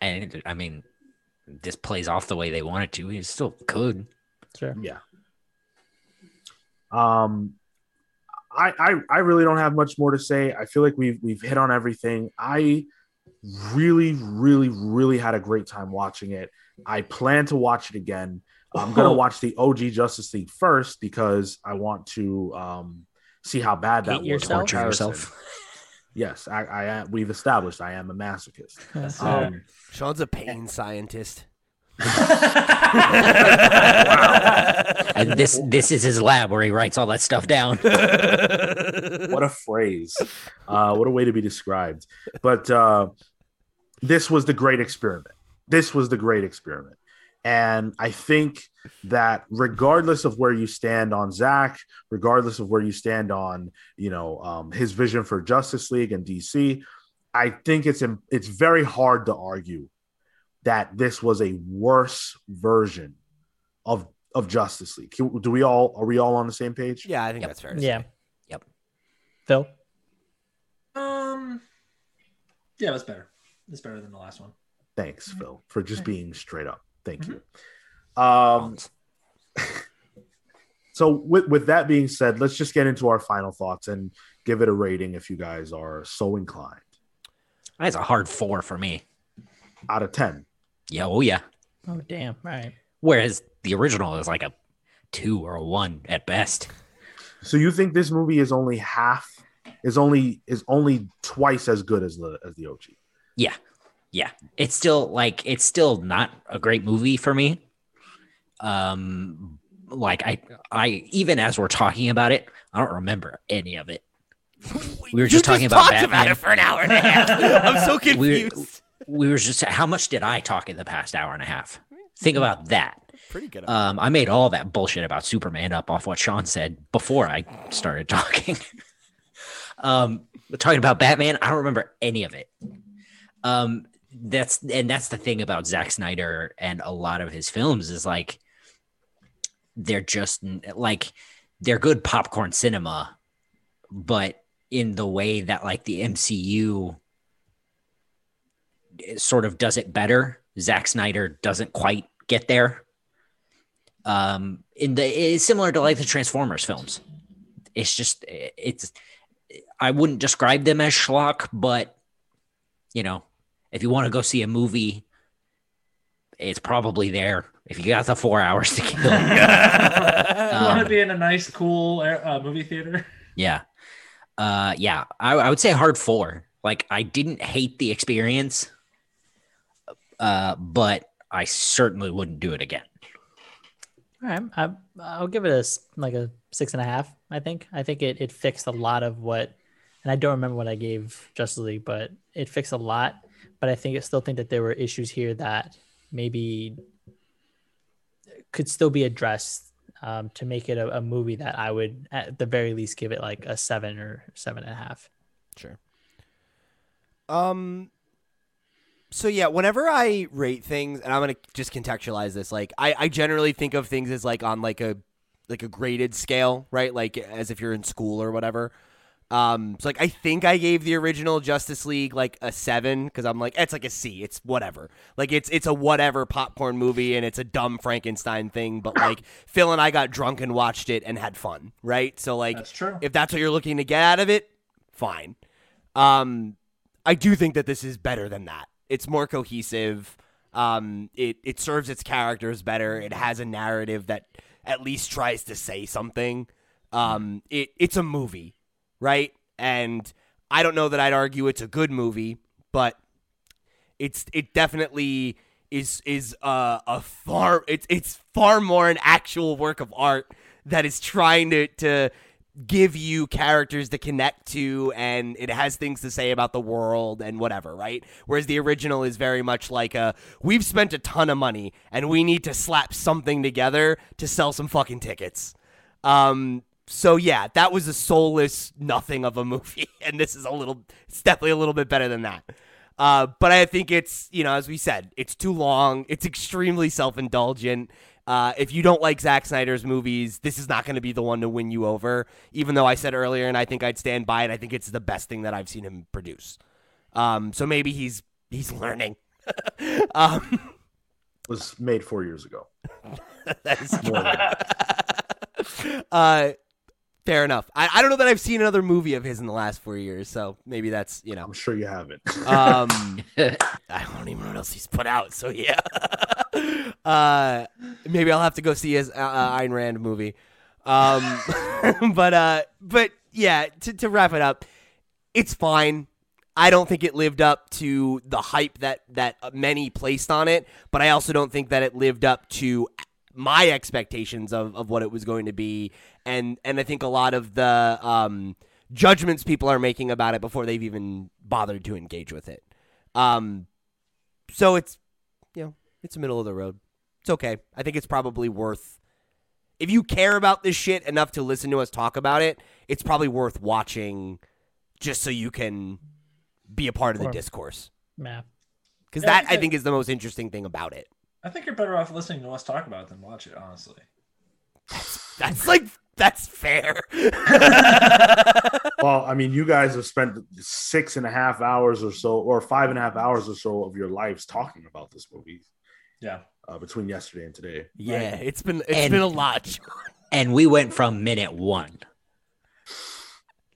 And I mean, this plays off the way they want it to. It still could. Sure. Yeah. Um, I, I I really don't have much more to say. I feel like we've we've hit on everything. I really, really, really had a great time watching it. I plan to watch it again. I'm gonna Oh. watch the OG Justice League first because I want to um, see how bad that Hate was. in yourself? Torture yourself. Yes, I, I am. We've established I am a masochist. That's. Um, Sean's a pain scientist. And this this is his lab where he writes all that stuff down. what a phrase uh what a way to be described but uh this was the great experiment this was the great experiment and i think that regardless of where you stand on zach regardless of where you stand on you know um, his vision for justice league and dc i think it's it's very hard to argue that this was a worse version of of justice league do we all are we all on the same page Yeah, I think Yep. that's fair. Yeah. say. Yep. Phil. Um, yeah, it was better. It's better than the last one. Thanks, Phil, for just being straight up. Thank you. Um, so with with that being said, let's just get into our final thoughts and give it a rating if you guys are so inclined. That's a hard four for me. Out of ten. Yeah, oh yeah. Oh damn! All right. Whereas the original is like a two or a one at best. So you think this movie is only half is only is only twice as good as the as the OG? Yeah. Yeah. It's still like it's still not a great movie for me. Um like I I even as we're talking about it, I don't remember any of it. We were just You talking about Batman. about it for an hour and a half. I'm so We- confused. we were just how much did I talk in the past hour and a half? Think about that. Pretty good. Um, I made all that bullshit about Superman up off what Sean said before I started talking. um, talking about Batman, I don't remember any of it. Um, that's and that's the thing about Zack Snyder and a lot of his films is like they're just like they're good popcorn cinema, but in the way that like the MCU sort of does it better. Zack Snyder doesn't quite get there. Um, in the it's similar to like the Transformers films. It's just it's I wouldn't describe them as schlock, but you know, if you want to go see a movie, it's probably there. If you got the four hours to kill, you want Um, to be in a nice, cool uh, movie theater? yeah, uh, yeah, I, I would say hard four. Like I didn't hate the experience, uh, but I certainly wouldn't do it again. All right, I, I'll give it a s- like a six and a half. I think. I think it it fixed a lot of what, and I don't remember what I gave Justice League, but it fixed a lot. But I think I still think that there were issues here that maybe could still be addressed um, to make it a, a movie that I would at the very least give it like a seven or seven and a half. Sure. Um. So yeah, whenever I rate things, and I'm gonna just contextualize this, like I, I generally think of things as like on like a like a graded scale, right? Like as if you're in school or whatever. Um, so like I think I gave the original Justice League like a seven because I'm like it's like a C. It's whatever. Like it's it's a whatever popcorn movie and it's a dumb Frankenstein thing. But like Phil and I got drunk and watched it and had fun, right? So like That's if that's what you're looking to get out of it, fine. Um, I do think that this is better than that. It's more cohesive. Um, it it serves its characters better. It has a narrative that at least tries to say something. Um, it it's a movie, right? And I don't know that I'd argue it's a good movie, but it's it definitely is is uh, a far it's it's far more an actual work of art that is trying to to give you characters to connect to and it has things to say about the world and whatever, right? Whereas the original is very much like a we've spent a ton of money and we need to slap something together to sell some fucking tickets. Um so yeah, that was a soulless nothing of a movie and this is a little it's definitely a little bit better than that. Uh, but I think it's, you know, as we said, it's too long. It's extremely self indulgent. Uh, if you don't like Zack Snyder's movies, this is not going to be the one to win you over. Even though I said earlier, and I think I'd stand by it, I think it's the best thing that I've seen him produce. Um, so maybe he's he's learning. um, Was made four years ago. that is More than that. uh, fair enough. I, I don't know that I've seen another movie of his in the last four years, so maybe that's you know. I'm sure you haven't. Um, I don't even know what else he's put out. So yeah, uh, maybe I'll have to go see his uh, uh, Ayn Rand movie. Um, but uh, but yeah, to to wrap it up, it's fine. I don't think it lived up to the hype that that many placed on it, but I also don't think that it lived up to my expectations of, of what it was going to be, and and I think a lot of the um, judgments people are making about it before they've even bothered to engage with it. Um, so it's you know it's the middle of the road. It's okay. I think it's probably worth. If you care about this shit enough to listen to us talk about it, it's probably worth watching, just so you can be a part of the discourse. Yeah. Because that I think is the most interesting thing about it. I think you're better off listening to us talk about it than watch it, honestly. That's like that's fair. well, I mean, you guys have spent six and a half hours or so, or five and a half hours or so of your lives talking about this movie. Yeah. uh, between yesterday and today. Yeah, it's been it's And- been a lot. and we went from minute one.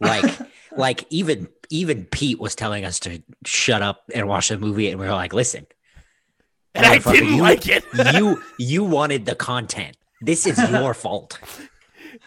Like, like even even Pete was telling us to shut up and watch the movie, and we were like, "Listen, And I Motherfucker, didn't you- like it. you you wanted the content. This is your fault."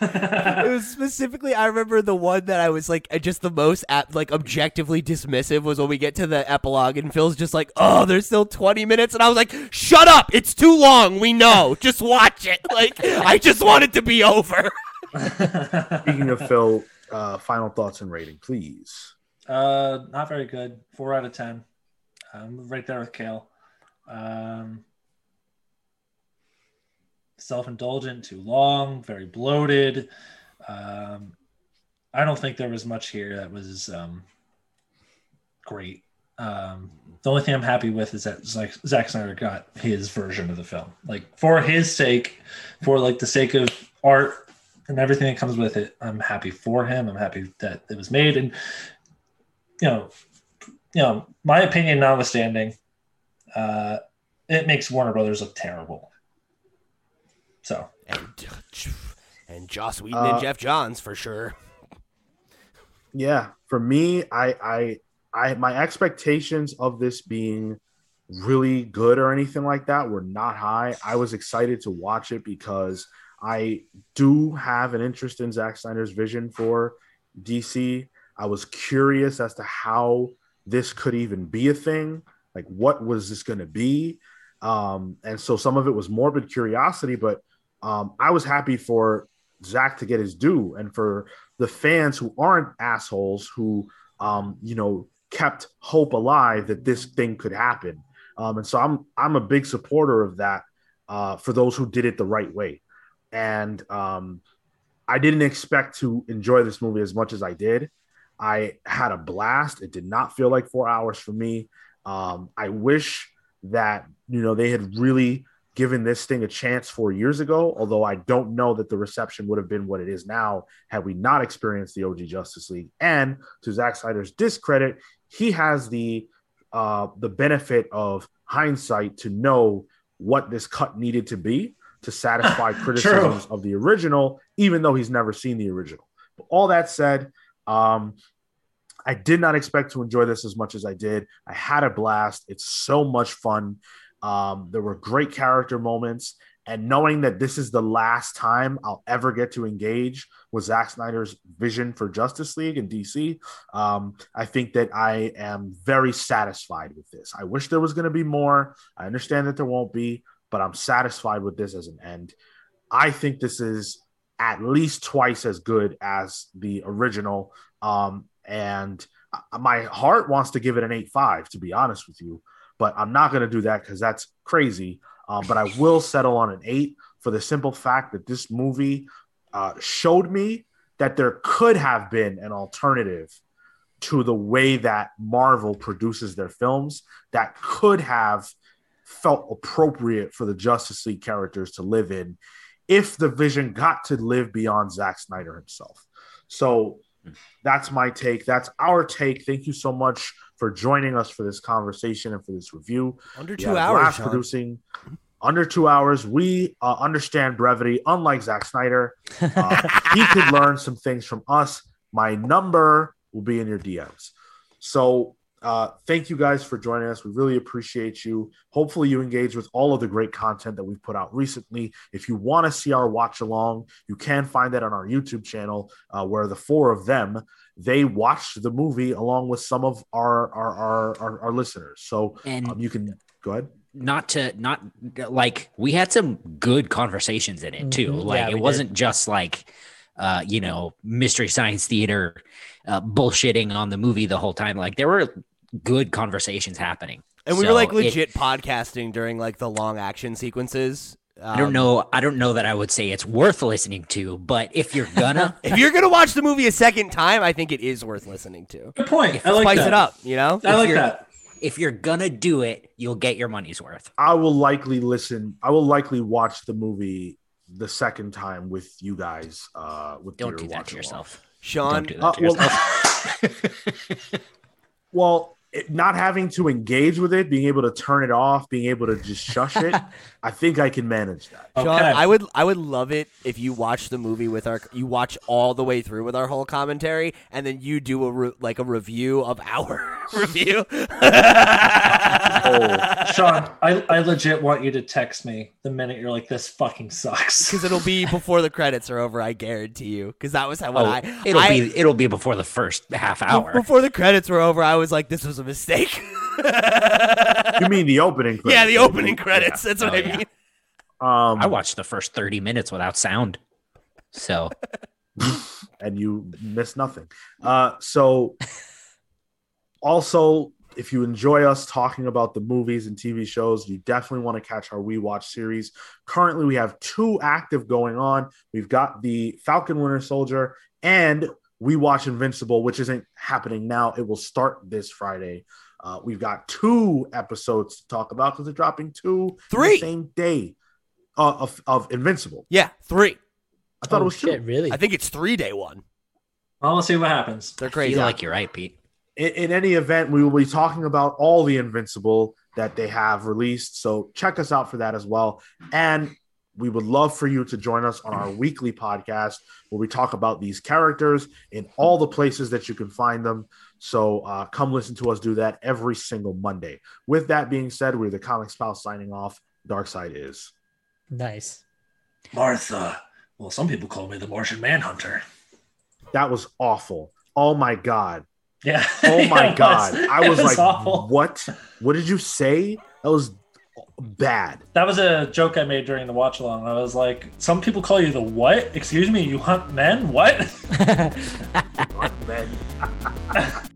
it was specifically I remember the one that I was like just the most at, like objectively dismissive was when we get to the epilogue and Phil's just like, "Oh, there's still 20 minutes." And I was like, "Shut up. It's too long. We know. Just watch it." Like I just want it to be over. Speaking of Phil, uh, final thoughts and rating, please. Uh, not very good. Four out of ten. I'm right there with Cale. Um, self-indulgent, too long, very bloated. Um, I don't think there was much here that was um, great. Um, the only thing I'm happy with is that Zack, Snyder got his version of the film. Like for his sake, for like the sake of art and everything that comes with it, I'm happy for him. I'm happy that it was made, and you know, you know, my opinion notwithstanding, uh, it makes Warner Brothers look terrible. So And and Joss Whedon Uh, and Geoff Johns for sure. Yeah, for me, I, I, I, my expectations of this being really good or anything like that were not high. I was excited to watch it because I do have an interest in Zack Snyder's vision for DC. I was curious as to how this could even be a thing. Like, what was this going to be? Um, and so some of it was morbid curiosity, but um, I was happy for Zack to get his due and for the fans who aren't assholes who um, you know kept hope alive that this thing could happen. Um, and so I'm I'm a big supporter of that uh, for those who did it the right way. And um, I didn't expect to enjoy this movie as much as I did. I had a blast. It did not feel like four hours for me. Um, I wish that you know they had really given this thing a chance four years ago. Although I don't know that the reception would have been what it is now had we not experienced the OG Justice League. And to Zack Snyder's discredit, he has the uh, the benefit of hindsight to know what this cut needed to be to satisfy criticisms of the original, even though he's never seen the original. But all that said, um, I did not expect to enjoy this as much as I did. I had a blast. It's so much fun. Um, there were great character moments. And knowing that this is the last time I'll ever get to engage with Zack Snyder's vision for Justice League and DC, um, I think that I am very satisfied with this. I wish there was going to be more. I understand that there won't be, but I'm satisfied with this as an end. I think this is at least twice as good as the original. Um, and my heart wants to give it an 8 5, to be honest with you, but I'm not going to do that because that's crazy. Um, but I will settle on an 8 for the simple fact that this movie uh, showed me that there could have been an alternative to the way that Marvel produces their films that could have felt appropriate for the Justice League characters to live in if the vision got to live beyond Zack Snyder himself. So that's my take. That's our take. Thank you so much for joining us for this conversation and for this review. Under two hours. producing under two hours. We uh, understand brevity, unlike Zack Snyder. Uh, he could learn some things from us. My number will be in your DMs. So uh, thank you guys for joining us. We really appreciate you. Hopefully, you engage with all of the great content that we've put out recently. If you want to see our watch along, you can find that on our YouTube channel, uh, where the four of them they watched the movie along with some of our our our, our, our listeners. So And um, you can go ahead. not to not like we had some good conversations in it too. Mhm. Like Yeah, it wasn't just like uh, you know, mystery science theater uh, bullshitting on the movie the whole time. Like there were good conversations happening. And we were So like it- legit podcasting during like the long action sequences. I don't Um, know. I don't know that I would say it's worth listening to, but if you're gonna, If you're gonna watch the movie a second time, I think it is worth listening to. good point. I like Spice that. it up, you know. I like that. if you're gonna do it, you'll get your money's worth. I will likely listen. I will likely watch the movie the second time with you guys. Uh, with Don't do that to yourself. Sean, Don't do Uh, to well, yourself. well, it, not having to engage with it, being able to turn it off, being able to just shush it, I think I can manage that. Sean, Okay. I would I would love it if you watch the movie with our you watch all the way through with our whole commentary and then you do a re, like a review of our review. Oh, Sean, I, I legit want you to text me the minute you're like, this fucking sucks. Because it'll be before the credits are over, I guarantee you. Because that was how what Oh, I it'll I- be it'll be before the first half hour. before the credits were over. I was like, this was a mistake. You mean the opening? Credits? yeah, the opening credits. That's what Oh, I yeah. mean. Um, I watched the first thirty minutes without sound, so and you miss nothing. Uh, so, also, if you enjoy us talking about the movies and TV shows, you definitely want to catch our We Watch series. Currently, we have two active going on. We've got the Falcon Winter Soldier and We Watch Invincible, which isn't happening now. It will start this Friday. Uh, we've got two episodes to talk about because they're dropping two in the Three. same day uh, of, of Invincible. Yeah, three. I thought oh, it was shit, two. really? I think it's three day one. Well, let's see what happens. They're I crazy. feel like you're right, Pete. in, in any event, we will be talking about all the Invincible that they have released. So check us out for that as well. And we would love for you to join us on our weekly podcast where we talk about these characters in all the places that you can find them. So uh, come listen to us do that every single Monday. With that being said, we're the Comics Pals signing off. Darkseid is. nice. Martha. Well, some people call me the Martian Manhunter. That was awful. Oh my God. Yeah. Oh my It God. was. I It was, like, awful. what? What did you say? That was bad. That was a joke I made during the watch along. I was like, some people call you the what? Excuse me, you hunt men? What? Man.